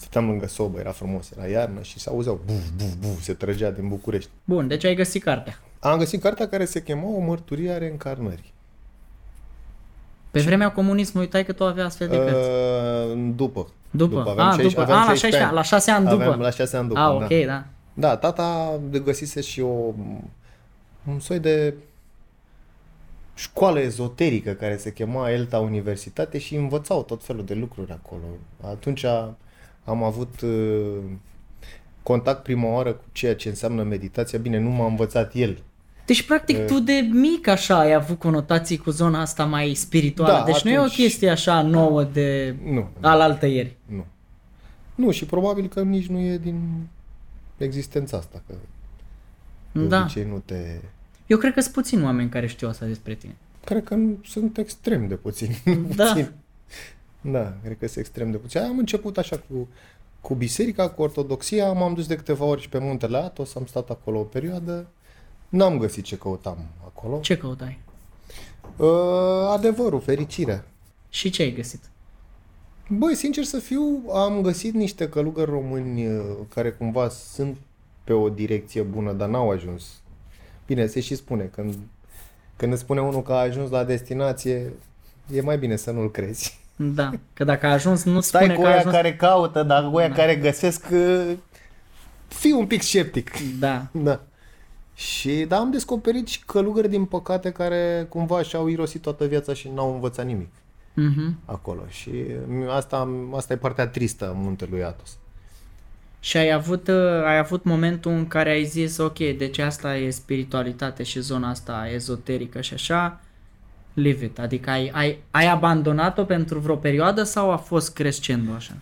stăteam lângă sobă, era frumos, era iarnă și se auzeau buf, buf, buf, se trăgea din București. Bun, deci ai găsit cartea. Am găsit cartea care se chema O mărturie a reîncarnării. Pe vremea comunismului, uitai că tu aveai astfel de cărți. Uh, după. După. Aveam A, 16 după. aveam A, la 16 16 ani, la 6 ani după. Aveam la 6 ani după, A, da. ok, da. Da, tata de găsise și o un soi de școală ezoterică care se chema Elta Universitate și învățau tot felul de lucruri acolo. Atunci am avut uh, contact prima oară cu ceea ce înseamnă meditația. Bine, nu m-a învățat el. Deci, practic, tu de mic așa ai avut conotații cu zona asta mai spirituală. Da, deci nu e o atunci- chestie așa nouă de Nu, alaltă ieri. nu. Nu, și probabil că nici nu e din existența asta, că de Da. obicei nu te... Eu cred că sunt puțini oameni care știu asta despre tine. Cred că nu- sunt extrem de puțini. Da. puțini. Da, cred că sunt extrem de puțini. Am început așa cu, cu biserica, cu ortodoxia, m-am dus de câteva ori și pe muntele Atos, am stat acolo o perioadă, n-am găsit ce căutam acolo. Ce căutai? Uh, adevărul, fericirea. Și ce ai găsit? Băi, sincer să fiu, am găsit niște călugări români uh, care cumva sunt pe o direcție bună, dar n-au ajuns. Bine, se și spune, când, când îți spune unul că a ajuns la destinație, e mai bine să nu-l crezi. Da, că dacă a ajuns, nu Stai spune cu că a oia ajuns... care caută, dar cu oia care găsesc, uh, fii un pic sceptic. Da. Da. Și da, am descoperit și călugări, din păcate, care cumva și-au irosit toată viața și n-au învățat nimic Mhm. acolo. Și asta, asta e partea tristă a muntelui Atos. Și ai avut, uh, ai avut momentul în care ai zis, ok, deci asta e spiritualitate și zona asta ezoterică și așa, leave it. Adică ai, ai, ai abandonat-o pentru vreo perioadă sau a fost crescendo așa?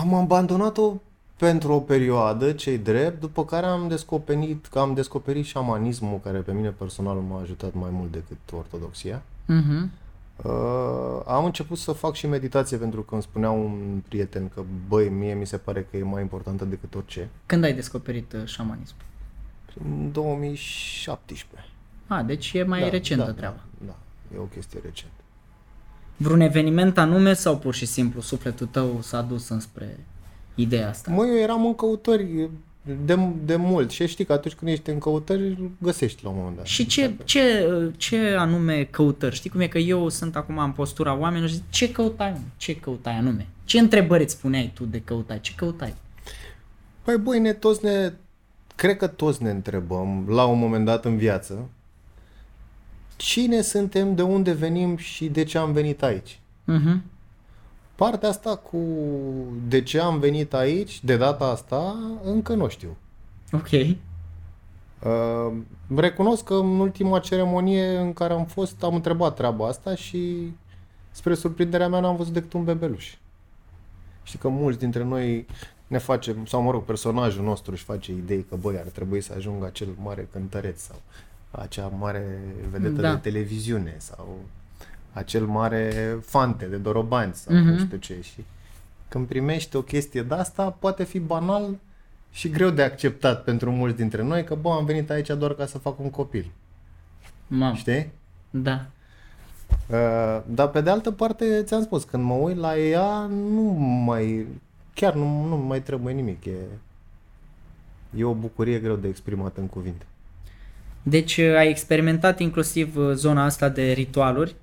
Am abandonat-o pentru o perioadă, cei drept, după care am descoperit, că am descoperit șamanismul, care pe mine personal m-a ajutat mai mult decât ortodoxia. Mhm. Uh, am început să fac și meditație pentru că îmi spunea un prieten că, băi, mie mi se pare că e mai importantă decât orice. Când ai descoperit uh, șamanismul? În 2017. A, deci e mai recentă da, treaba. Da, da, e o chestie recentă. Vreun eveniment anume sau pur și simplu sufletul tău s-a dus înspre ideea asta? Mă, eu eram în căutări de, de mult și știi că atunci când ești în căutări, îl găsești la un moment dat. Și ce, ce, ce anume căutări? Știi cum e că eu sunt acum în postura oamenilor și zic, ce căutai? mă? Ce căutai anume? Ce întrebări îți spuneai tu de căutai? Ce căutai? Păi băi, ne toți ne... Cred că toți ne întrebăm la un moment dat în viață cine suntem, de unde venim și de ce am venit aici. Mhm. Partea asta cu de ce am venit aici, de data asta, încă nu știu. Ok. Uh, recunosc că în ultima ceremonie în care am fost, am întrebat treaba asta și spre surprinderea mea n-am văzut decât un bebeluș. Știi că mulți dintre noi ne facem, sau mă rog, personajul nostru își face idei că, băi, ar trebui să ajungă acel mare cântăreț sau acea mare vedetă Da. de televiziune sau acel mare fante de dorobanți sau Mhm. nu știu ce. Și când primești o chestie de asta, poate fi banal, și greu de acceptat pentru mulți dintre noi că, bă, am venit aici doar ca să fac un copil. Mam. Știi? Da. Uh, dar pe de altă parte, ți-am spus, când mă uit la ea, nu mai, chiar nu, nu mai trebuie nimic. E, e o bucurie greu de exprimat în cuvinte. Deci uh, ai experimentat inclusiv uh, zona asta de ritualuri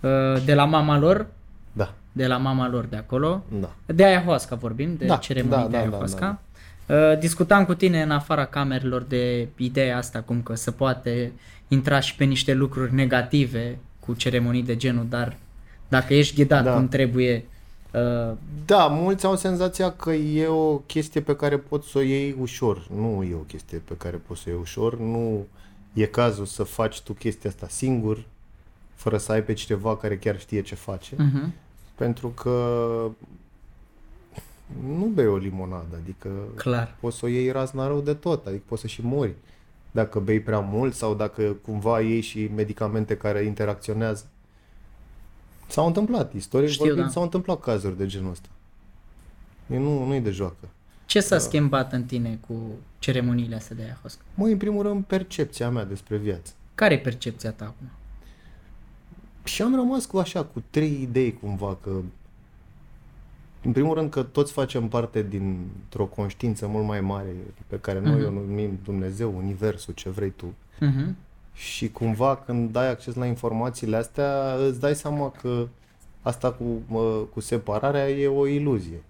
uh, de la mama lor, Da, de la mama lor de acolo. da. De ayahuasca vorbim, de Da, ceremonii da, de da, da, ayahuasca. Uh, Discutam cu tine în afara camerelor de ideea asta, cum că se poate intra și pe niște lucruri negative cu ceremonii de genul, dar dacă ești ghidat Da. cum trebuie, uh, Da, mulți au senzația că e o chestie pe care poți să o iei ușor. Nu e o chestie pe care poți să o iei ușor. Nu e cazul să faci tu chestia asta singur, fără să ai pe cineva care chiar știe ce face. uh-huh. Pentru că nu bei o limonadă, adică clar. poți să o iei razna rău de tot, adică poți să și mori dacă bei prea mult sau dacă cumva iei și medicamente care interacționează. S-au întâmplat, istoric Știu, vorbind, da. s-au întâmplat cazuri de genul ăsta. E nu, nu e de joacă. Ce Da. s-a schimbat în tine cu ceremoniile astea de ayahuasca? Mă, în primul rând, percepția mea despre viață. Care e percepția ta acum? Și am rămas cu așa, cu trei idei cumva, că în primul rând că toți facem parte dintr-o conștiință mult mai mare pe care noi Mhm. o numim Dumnezeu, Universul, ce vrei tu. Uh-huh. Și cumva când ai acces la informațiile astea, îți dai seama că asta cu, mă, cu separarea e o iluzie.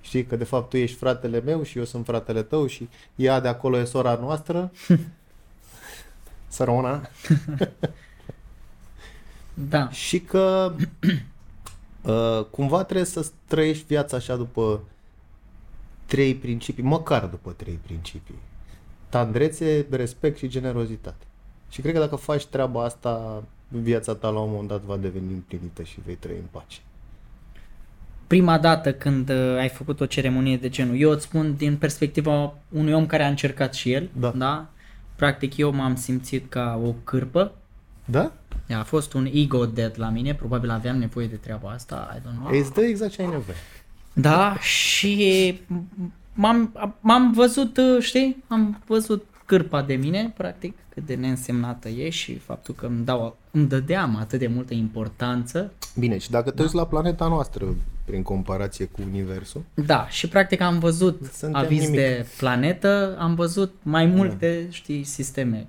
Știi că de fapt tu ești fratele meu și eu sunt fratele tău și ea de acolo e sora noastră. Sărăuna. Da. Și că uh, cumva trebuie să trăiești viața așa după trei principii, măcar după trei principii. Tandrețe, respect și generozitate. Și cred că dacă faci treaba asta, viața ta la un moment dat va deveni împlinită și vei trăi în pace. Prima dată când uh, ai făcut o ceremonie de genul, eu îți spun din perspectiva unui om care a încercat și el, Da. da? Practic eu m-am simțit ca o cârpă. Da? A fost un ego dead la mine, probabil aveam nevoie de treaba asta, I don't know. Îți dă exact ce ai nevoie. Da, și m-am, m-am văzut, uh, știi, am văzut cârpa de mine, practic, cât de neînsemnată e și faptul că îmi, dau, îmi dădeam atât de multă importanță. Bine, și dacă te uiți la planeta noastră, prin comparație cu Universul, Da, și practic am văzut Suntem aviz nimic. de planetă, am văzut mai multe, știi, sisteme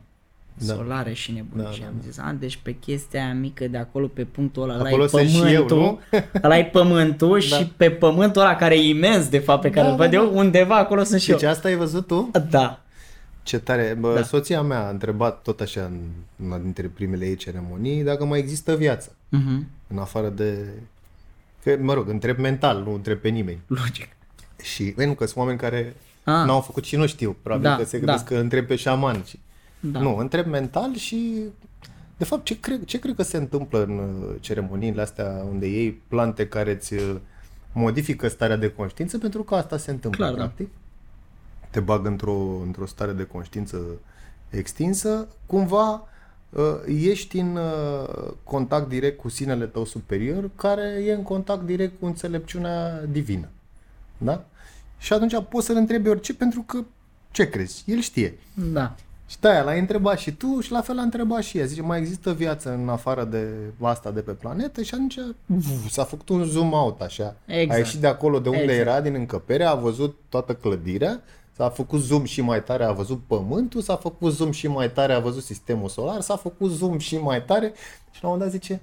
Da. solare și nebunii Da, și da, am zis, a, deci pe chestia aia mică de acolo, pe punctul ăla, ăla Acolo e sunt și eu, pământul, nu? ăla e pământul Da. și pe pământul ăla care e imens, de fapt, pe care Da, îl da, văd eu, da. undeva acolo sunt și deci eu. asta ai văzut tu? Da. Ce tare. Bă, Da. da. Soția mea a întrebat tot așa în una dintre primele ei ceremonii dacă mai există viață. Mhm. În afară de... Că, mă rog, întreb mental, nu întreb pe nimeni. Logic. Și, băi, nu, că sunt oameni care Ah. n-au făcut și nu știu. Probabil Da, că se da. gândesc că întreb pe șaman. Și... Da. Nu, întreb mental și... De fapt, ce cred, ce cred că se întâmplă în uh, ceremoniile astea unde iei plante care îți uh, modifică starea de conștiință? Pentru că asta se întâmplă, Clar, da. Practic. Te bag într-o, într-o stare de conștiință extinsă. Cumva uh, ești în uh, contact direct cu sinele tău superior, care e în contact direct cu înțelepciunea divină. Da? Și atunci poți să-l întrebi orice, pentru că ce crezi? El știe. Da. Și de-aia l-ai întrebat și tu și la fel l-a întrebat și ea. Zice, mai există viață în afară de asta de pe planetă? Și atunci uf, s-a făcut un zoom out așa. Exact. A ieșit de acolo de unde Exact. era, din încăpere, a văzut toată clădirea, s-a făcut zoom și mai tare, a văzut pământul, s-a făcut zoom și mai tare, a văzut sistemul solar, s-a făcut zoom și mai tare și la un moment dat zice,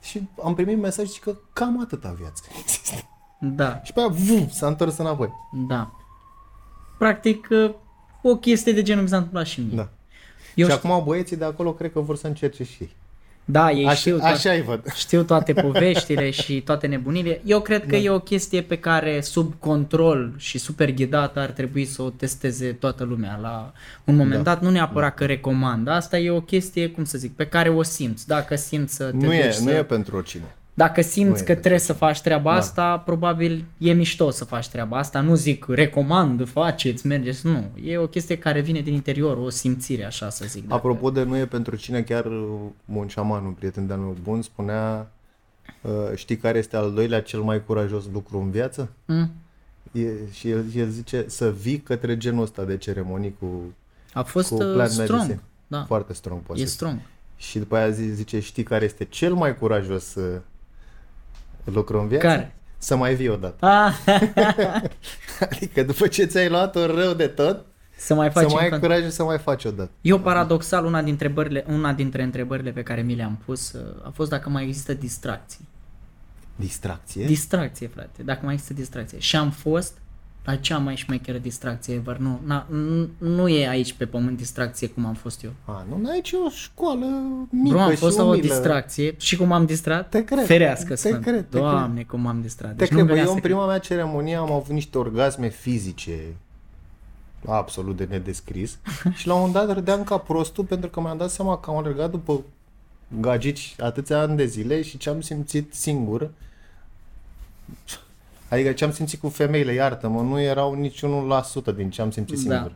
și am primit mesaj zice că cam atâta viață există. Da. Și pe aia vum, s-a întors înapoi. Da. Practic, uh, o chestie de genul mi s-a întâmplat și mie. Da. Eu și știu, acum băieții de acolo cred că vor să încerce și ei. Da, ei Așa, știu, to- așa îi văd. știu toate poveștile și toate nebunile. Eu cred că Da. e o chestie pe care sub control și super ghidat ar trebui să o testeze toată lumea la un moment Da. dat. Nu neapărat că recomand. Asta e o chestie, cum să zic, pe care o simți. Dacă simți să te Nu duci e, să... nu e pentru oricine. Dacă Nu simți e că de trebuie să faci treaba Da. asta, probabil e mișto să faci treaba asta. Nu zic recomand, faceți, mergeți, nu. E o chestie care vine din interior, o simțire, așa să zic. dacă- Apropo de nu e pentru cine, chiar uh, un șaman, un prieten de-al meu bun, spunea uh, știi care este al doilea cel mai curajos lucru în viață? Mm? E, și el, el zice să vii către genul ăsta de ceremonii cu, A fost cu uh, plant strong. medicine. Da, Foarte strong poate e să strong. Și după aia zi- zice, știi care este cel mai curajos uh, lucru în viață? Care? Să mai vii odată. Ah, Adică după ce ți-ai luat-o rău de tot, să mai să facem mai ai con- curajul să mai faci odată. Eu paradoxal, una dintre, întrebările, una dintre întrebările pe care mi le-am pus uh, a fost dacă mai există distracții. Distracție? Distracție, frate, dacă mai există distracție. Și am fost la cea mai șmecheră distracție ever. Nu, na, nu, nu e aici pe pământ distracție cum am fost eu. A, nu, aici e o școală mică Bro, am și fost la o umilă. distracție și cum am distrat? Te cred, Ferească te sfânt. cred, te Doamne, cum am distrat. Te Deci cred, nu bă, venea eu să în cred. prima mea ceremonie am avut niște orgasme fizice absolut de nedescris și la un moment dat râdeam ca prostul pentru că mi-am dat seama că am alergat după gagici atâția ani de zile și ce am simțit singur adică ce am simțit cu femeile, iartă-mă, nu erau niciunul la sută din ce am simțit Da. singur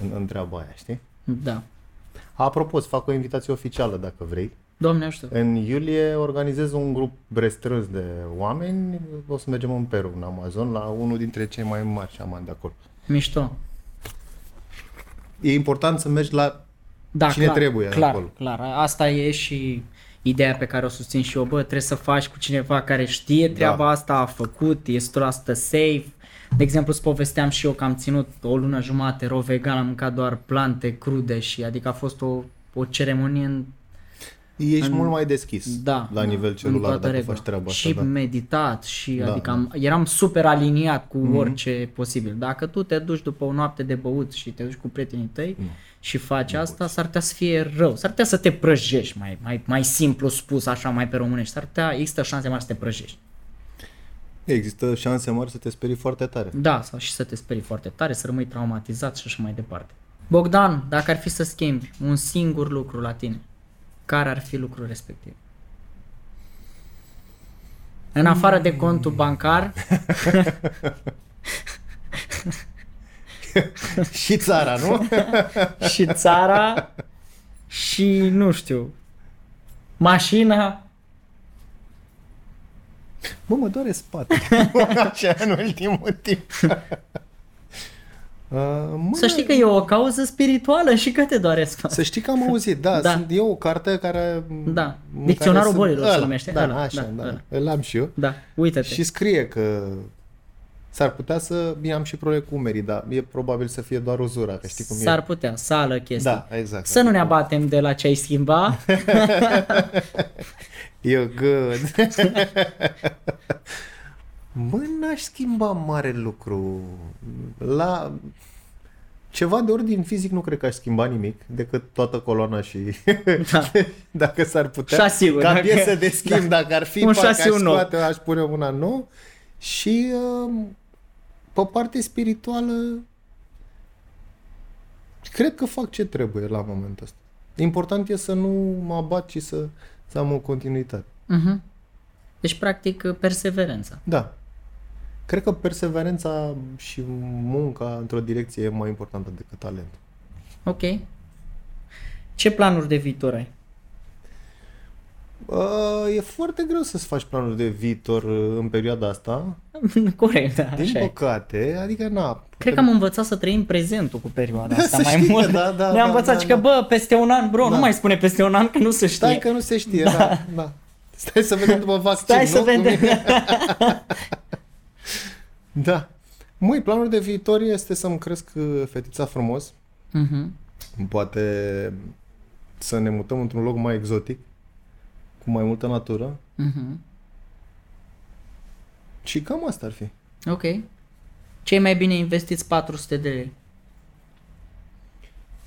în, în treaba aia, știi? Da. Apropo, îți fac o invitație oficială dacă vrei. Doamne ajută. În iulie organizez un grup restrâns de oameni. O să mergem în Peru, în Amazon, la unul dintre cei mai mari șamani de acolo. Mișto. E important să mergi la... Da, Cine clar, trebuie clar, acolo. clar. Asta e și ideea pe care o susțin și eu. Bă, trebuie să faci cu cineva care știe treaba Da. asta, a făcut, e 100% safe. De exemplu, îți povesteam și eu că am ținut o lună jumate ro vegan, am mâncat doar plante crude și adică a fost o, o ceremonie în Ești În- mult mai deschis da, la nivel în celular toată dacă regula. faci treaba asta. Și da. meditat și Da, adică da. am, eram super aliniat cu Mhm. orice posibil. Dacă tu te duci după o noapte de băut și te duci cu prietenii tăi Nu. și faci asta, s-ar putea să fie rău. S-ar putea să te prăjești, mai, mai, mai simplu spus așa, mai pe românești. S-ar putea, există șanse mari să te prăjești. Există șanse mari să te sperii foarte tare. Da, sau și să te sperii foarte tare, să rămâi traumatizat și așa mai departe. Bogdan, dacă ar fi să schimbi un singur lucru la tine, care ar fi lucrul respectiv? În afară de contul bancar, și țara, nu? și țara și, nu știu, mașina. Bă, mă doare spate. Așa în ultimul timp. Uh, mă, Să știi că e o cauză spirituală și că te doare spate. Să știi că am auzit, da, Da. da. Sunt, e o carte care... Da. în Dicționarul care bolilor sunt- se ăla, numește. Da, Ăla, așa, da, da, ăla. Îl am și eu. Da, uite-te. Și scrie că s-ar putea să... Bine, am și probleme cu umerii, dar e probabil să fie doar uzura, că știi cum S-ar e. putea, sală chestii. Da, exact. Să nu ne abatem de la ce ai schimba. You're good. Mă, n-aș schimba mare lucru. La ceva de ordin fizic nu cred că aș schimba nimic, decât toată coloana și Da. dacă s-ar putea. Șasiul, Ca dacă- piesă de schimb, da. dacă ar fi, Un parcă aș șasiu nou. scoate, aș pune una nouă. Și um, pe parte spirituală cred că fac ce trebuie la momentul ăsta. Important e să nu mă abat, ci să, să am o continuitate. Mhm. Deci, practic, perseverența. Da. Cred că perseverența și munca într-o direcție e mai importantă decât talentul. Ok. Ce planuri de viitor ai? Uh, e foarte greu să-ți faci planuri de viitor uh, în perioada asta. Corect, da, Din așa e. păcate, adică na. Cred că am învățat să trăim prezentul cu perioada Da, asta să mai știi mult. că da, da, Ne-am da, învățat da, și că, da. bă, peste un an, bro, Da. nu mai spune peste un an că nu se știe. Stai că nu se știe, da. da, da. Stai să vedem după vaccin, Stai nu? să Cum vedem. e? Da. Măi, planul de viitor este să-mi cresc uh, fetița frumos. Mhm. Poate să ne mutăm într-un loc mai exotic, cu mai multă natură. Mhm. Și cam asta ar fi. Ok. Cei mai bine investiți 400 de lei.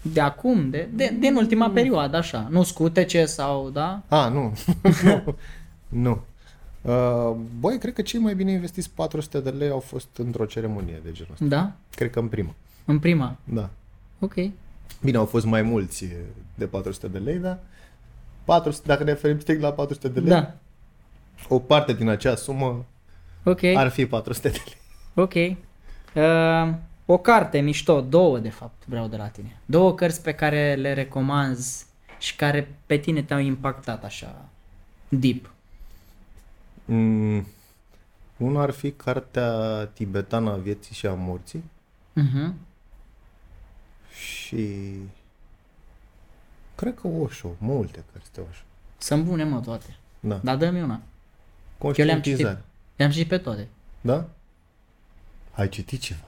De acum, de, de, din ultima perioadă, așa. Nu scutece sau, da? A, nu. nu. Uh, băi, cred că cei mai bine investiți 400 de lei au fost într-o ceremonie de genul ăsta. Da? Cred că în prima. În prima. Da. Ok. Bine, au fost mai mulți de 400 de lei, dar 400, dacă ne referim strict la 400 de lei, Da. o parte din acea sumă Ok. ar fi 400 de lei. Ok. Uh, o carte mișto, două de fapt vreau de la tine. Două cărți pe care le recomanzi și care pe tine te-au impactat așa deep. Mm, Una ar fi cartea tibetană a vieții și a morții Uh-huh. și cred că Osho, multe cărți de Osho. Sunt bune, mă, toate. Da. Dar dă-mi una. Conștientizare. Le-am citit pe toate. Da? Ai citit ceva?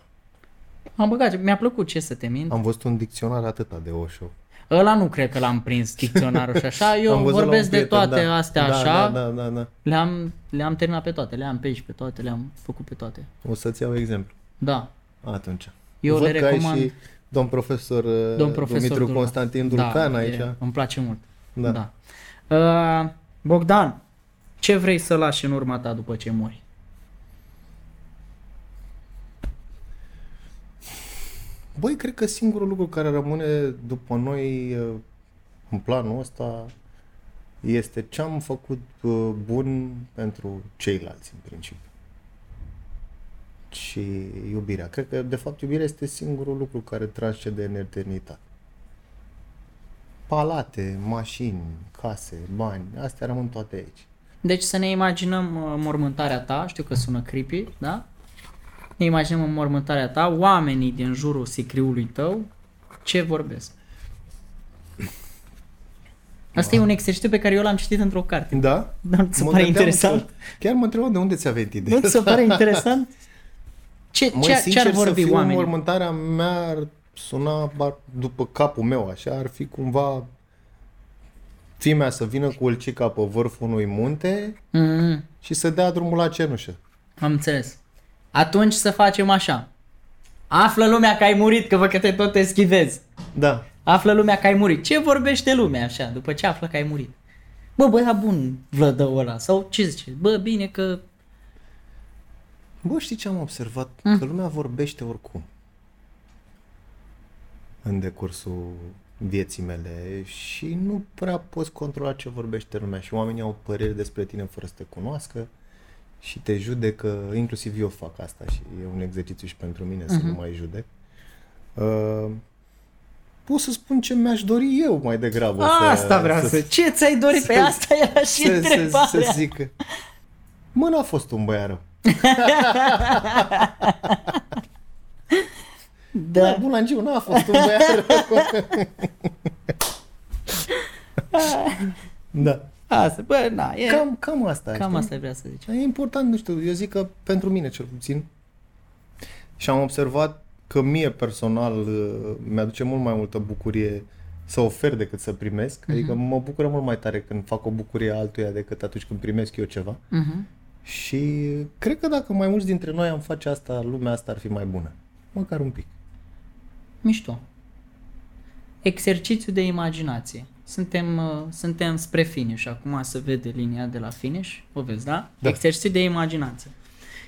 Am băgat, mi-a plăcut ce să te mint. Am văzut un dicționar atâta de Osho. Ăla nu cred că l-am prins dicționarul și așa. Eu Am văzut la vorbesc un de prieten, toate da. astea da, așa. Da, da, da, da. Le-am, le-am terminat pe toate, le-am pe aici pe toate, le-am făcut pe toate. O să-ți iau exemplu. Da. Atunci. Eu Văd le că ai recomand. și domn profesor, uh, Domn profesor Dumitru Dulcan. Constantin Dulcan da, aici. E, îmi place mult. Da. da. Uh, Bogdan, ce vrei să lași în urma ta după ce mori? Băi, cred că singurul lucru care rămâne după noi uh, în planul ăsta este ce am făcut uh, bun pentru ceilalți, în principiu. Și iubirea. Cred că, de fapt, iubirea este singurul lucru care transcede în eternitate. Palate, mașini, case, bani, astea rămân toate aici. Deci să ne imaginăm uh, mormântarea ta, știu că sună creepy, da? Ne imaginăm în mormântarea ta, oamenii din jurul sicriului tău, ce vorbesc? Asta e un exercițiu pe care eu l-am citit într-o carte. Da? Dar nu ți se Mă pare gândeam interesant? că- Chiar mă întrebam de unde ți-a venit ideea Nu ți se pare interesant? Ce, Măi, ce, sincer ce ar să vorbi fiu, oamenii? mormântarea mea ar suna bar- după capul meu, așa, ar fi cumva fimea să vină cu ulcica pe vârful unui munte Mm, și să dea drumul la cenușă. am înțeles. Atunci să facem așa. Află lumea că ai murit, că văd că te tot eschivezi. Da. Află lumea că ai murit. Ce vorbește lumea așa, după ce află că ai murit? Bă, băia bun, vlădău ăla. Sau ce zice? Bă, bine că... Bă, știi ce am observat? Mm. Că lumea vorbește oricum în decursul vieții mele și nu prea poți controla ce vorbește lumea și oamenii au păreri despre tine fără să te cunoască și te judecă, inclusiv eu fac asta și e un exercițiu și pentru mine să nu mai judec. Uh, pot să spun ce mi-aș dori eu mai degrabă. Asta vreau să... Ce ți-ai dorit? Pe să- asta era și să, să, întrebarea. să zic că... Mă, n-a fost un băiat rău. Da, Da. Bulangiu n-a fost un băiat rău. da. Asta, bă, na, e... Cam, cam asta. Cam știi? asta vrea să zici. E important, nu știu, eu zic că pentru mine cel puțin și am observat că mie personal uh, mi-aduce mult mai multă bucurie să ofer decât să primesc. Mhm. Adică mă bucură mult mai tare când fac o bucurie altuia decât atunci când primesc eu ceva. Mhm. Și cred că dacă mai mulți dintre noi am face asta, lumea asta ar fi mai bună. Măcar un pic. Mișto. Exercițiu de imaginație. Suntem, uh, suntem spre finish. Acum se vede linia de la finish. O vezi, da? Da. Exercițiu de imaginație.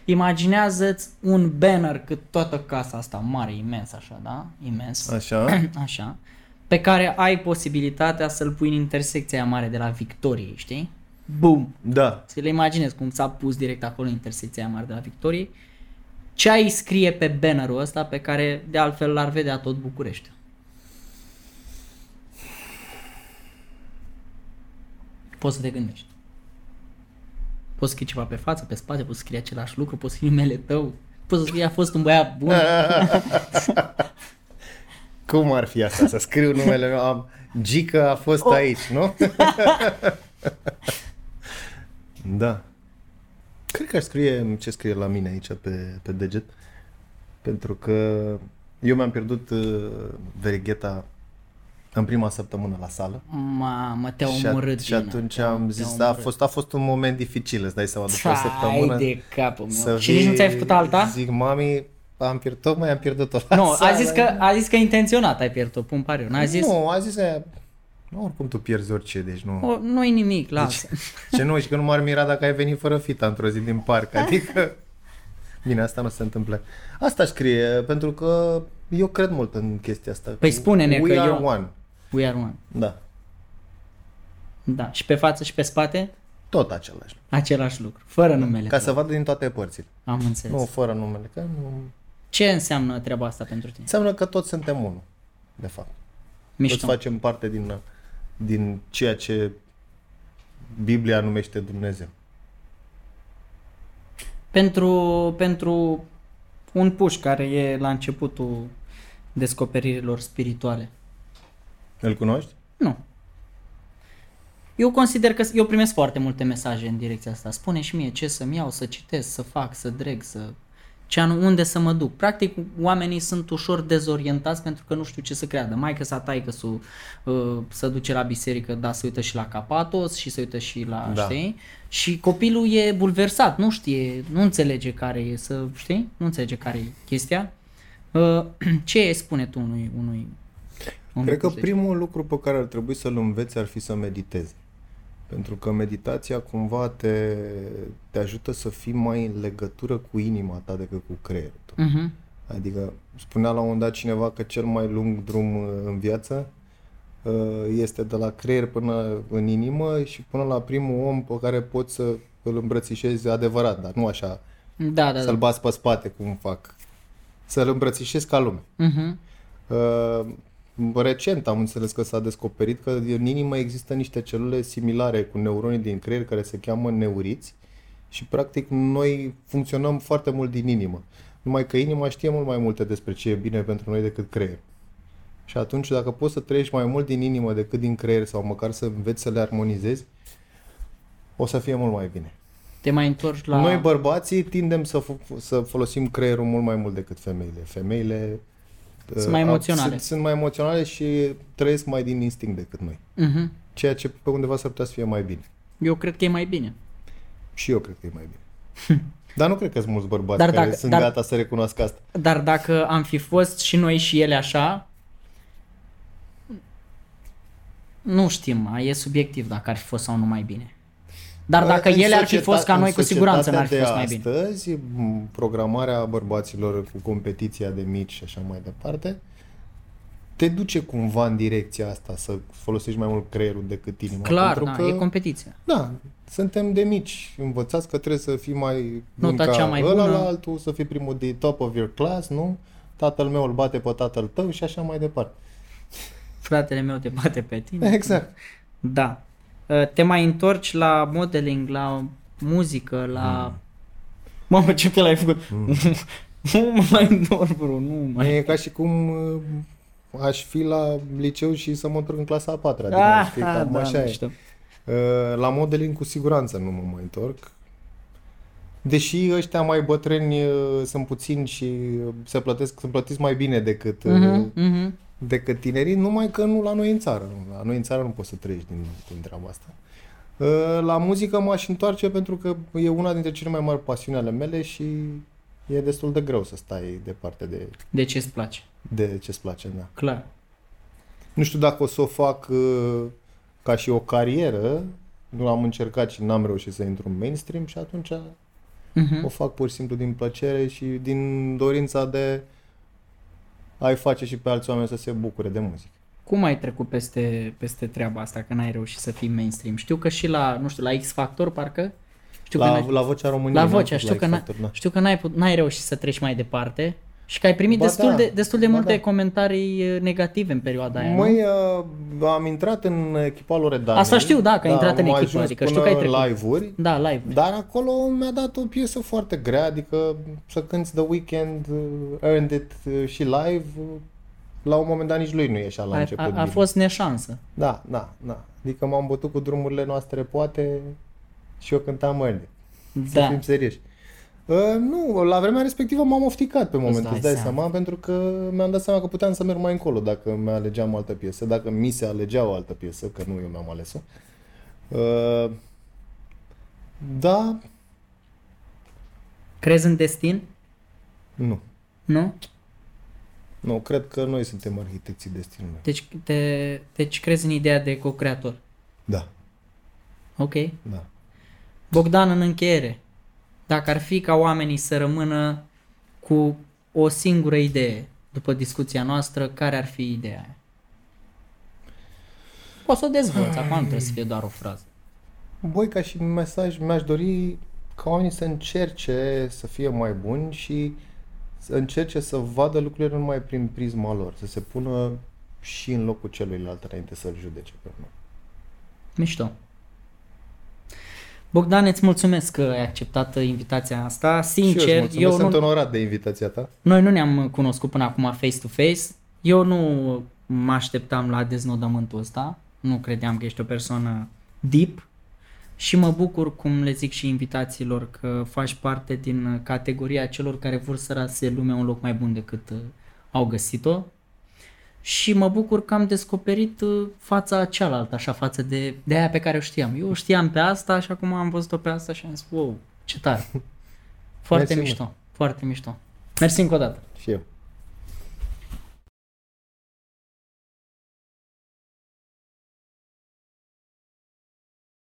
Imaginează-ți un banner cât toată casa asta mare, imens așa, da? Imens. Așa? Așa. Pe care ai posibilitatea să-l pui în intersecția aia mare de la Victoriei, știi? Bum! Da. Să le imaginezi cum s-a pus direct acolo în intersecția aia mare de la Victoriei. Ce ai scrie pe bannerul ăsta pe care de altfel l-ar vedea tot București? Poți să te gândești. Poți scrie ceva pe față, pe spate, poți scrie același lucru, poți scrie numele tău, poți să scrie a fost un băiat bun. Cum ar fi asta? Să scriu numele meu? Am... Gica a fost Oh. aici, nu? da. Cred că aș scrie ce scrie la mine aici pe, pe deget. Pentru că eu mi-am pierdut uh, verigheta în prima săptămână la sală. Mamă, te-au și, omorât și Dina, atunci te-au- am te-au zis, a omorât. fost, a fost un moment dificil, îți dai seama, după o Hai săptămână. de capul meu. Să și nici nu vii- ți-ai făcut alta? Zic, mami, am pierdut, tocmai am pierdut-o la Nu, a sală. zis, că, a zis că intenționat ai pierdut-o, pun pariu. N-a zis, Nu, a zis aia, nu, oricum tu pierzi orice, deci nu. o, nu-i nimic, lasă. Ce nu, și că nu m-ar mira dacă ai venit fără fita într-o zi din parc, adică... Bine, asta nu se întâmplă. Asta scrie, pentru că eu cred mult în chestia asta. Păi spune-ne We că are eu- one. We are one. Da, Da, și pe față și pe spate, tot același lucru. același lucru, fără numele Ca tău. să vadă din toate părțile. Am înțeles. Nu fără numele, că nu... Ce înseamnă treaba asta pentru tine? Înseamnă că toți suntem unul, de fapt. Mișto. Toți facem parte din, din ceea ce Biblia numește Dumnezeu. Pentru, pentru un puș care e la începutul descoperirilor spirituale. Îl cunoști? Nu. Eu consider că eu primesc foarte multe mesaje în direcția asta. Spune și mie ce să-mi iau, să citesc, să fac, să dreg, să... Ce anu- unde să mă duc. Practic, oamenii sunt ușor dezorientați pentru că nu știu ce să creadă. Mai că sa taică să uh, să duce la biserică, dar să uită și la capatos și să uită și la, Da. știi? Și copilul e bulversat, nu știe, nu înțelege care e, să, știi? Nu înțelege care e chestia. Uh, ce îi spune tu unui, unui, unui Cred că puș de primul lucru pe care ar trebui să-l înveți ar fi să meditezi. Pentru că meditația cumva te, te ajută să fii mai în legătură cu inima ta decât cu creierul tău. Mhm. Adică spunea la un moment dat cineva că cel mai lung drum uh, în viață uh, este de la creier până în inimă și până la primul om pe care poți să îl îmbrățișezi adevărat, dar nu așa, Da, da, să-l da. bați pe spate cum fac. Să-l îmbrățișezi ca lume. Mhm. Uh, recent am înțeles că s-a descoperit că în inimă există niște celule similare cu neuronii din creier care se cheamă neuriți și practic noi funcționăm foarte mult din inimă. Numai că inima știe mult mai multe despre ce e bine pentru noi decât creier. Și atunci dacă poți să trăiești mai mult din inimă decât din creier sau măcar să înveți să le armonizezi, o să fie mult mai bine. Te mai întorci la... La... Noi bărbații tindem să, f- să folosim creierul mult mai mult decât femeile. Femeile Sunt uh, mai au- emoționale. Sunt, sunt mai emoționale și trăiesc mai din instinct decât noi. Mhm. Ceea ce pe undeva s-ar putea să fie mai bine. Eu cred că e mai bine. Și eu cred că e mai bine. Dar nu cred că sunt mulți bărbați Dar care dacă- sunt dar- gata să recunoască asta. Dar dacă am fi fost și noi și ele așa, nu știm, a, e subiectiv dacă ar fi fost sau nu mai bine. Dar dacă În ele ar fi societa- fost ca în noi, cu siguranță n-ar fi societatea fost de mai bine. astăzi, m, programarea bărbaților cu competiția de mici și așa mai departe, te duce cumva în direcția asta, să folosești mai mult creierul decât inima. Clar, pentru da, că... e competiția. Da, suntem de mici, învățați că trebuie să fii mai bun Nota ca cea mai ăla bună. la altul, să fii primul de top of your class, nu? Tatăl meu îl bate pe tatăl tău și așa mai departe. Fratele meu te bate pe tine. Exact. Da. Uh, Te mai întorci la modeling, la muzică, la... Mm. Mamă, ce pe l-ai făcut? nu mă mai întorc, bro, nu mai... E ca și cum uh, aș fi la liceu și să mă întorc în clasa a patra. din Ah, nou, știi, cam da, așa e. mișto. Uh, La modeling cu siguranță nu mă mai întorc. Deși ăștia mai bătrâni uh, sunt puțini și uh, se plătesc, sunt plătiți mai bine decât, uh, Mhm, mhm. Decât tinerii, numai că nu la noi în țară. La noi în țară nu poți să trăiești din, din treaba asta. Uh, La muzică m-aș întoarce pentru că e una dintre cele mai mari pasiuni ale mele și e destul de greu să stai departe de, De ce îți place? de ce-ți place. Da. Clar. Nu știu dacă o să o fac uh, ca și o carieră, nu am încercat și n-am reușit să intru în mainstream și atunci Mhm. o fac pur și simplu din plăcere și din dorința de a-i face și pe alți oameni să se bucure de muzică. Cum ai trecut peste, peste treaba asta, că n-ai reușit să fii mainstream? Știu că și la, nu știu, la X Factor, parcă? Știu că La, n-ai, la Vocea României. la n-am Vocea, fost știu că, X n-ai, Factor, da. știu că n-ai, put- n-ai reușit să treci mai departe și că ai primit Ba destul, da, de, destul de ba multe da. comentarii eh, negative în perioada aia, nu? Măi, uh, am intrat în echipa Loredana. Asta știu, da, că ai intrat în am echipă, ajuns adică știu până că ai trecut. în live-uri. Da, live. Dar acolo mi-a dat o piesă foarte grea, adică să cânti The Weeknd, uh, Earned It uh, și live, uh, la un moment dat nici lui nu ieșea la A, început a, a bine. fost neșansă. Da, da, da. Adică m-am bătut cu drumurile noastre, poate, și eu cântam Earned It. Să Da. fim serioși. Uh, nu, la vremea respectivă m-am ofticat pe moment, dai îți dai seama. seama, pentru că mi-am dat seama că puteam să merg mai încolo dacă mi-alegeam altă piesă, dacă mi se alegea o altă piesă, că nu eu mi-am ales-o. Uh, da, Crezi în destin? nu. Nu? Nu, cred că noi suntem arhitecții destinului. Deci, te, deci crezi în ideea de co-creator. Da, Ok. da. Bogdan, în încheiere, dacă ar fi ca oamenii să rămână cu o singură idee după discuția noastră, care ar fi ideea aia? Poți să o dezvolți, acum nu trebuie să fie doar o frază. Băi, ca și mesaj, mi-aș dori ca oamenii să încerce să fie mai buni și să încerce să vadă lucrurile numai prin prisma lor, să se pună și în locul celuilalt înainte să-l judece pe urmă. Mișto. Bogdan, îți mulțumesc că ai acceptat invitația asta. Sincer, și eu, îți eu sunt nu, onorat de invitația ta. noi nu ne-am cunoscut până acum face-to-face. Eu nu mă așteptam la deznodământul ăsta. Nu credeam că ești o persoană deep. Și mă bucur, cum le zic și invitațiilor, că faci parte din categoria celor care vor să rase lumea un loc mai bun decât uh, au găsit-o. Și mă bucur că am descoperit uh, fața cealaltă, așa, față de, de aia pe care o știam. Eu o știam pe asta și acum am văzut-o pe asta și am zis, wow, ce tare. Foarte Mersi mișto, foarte mișto. Mersi încă o dată. Și eu.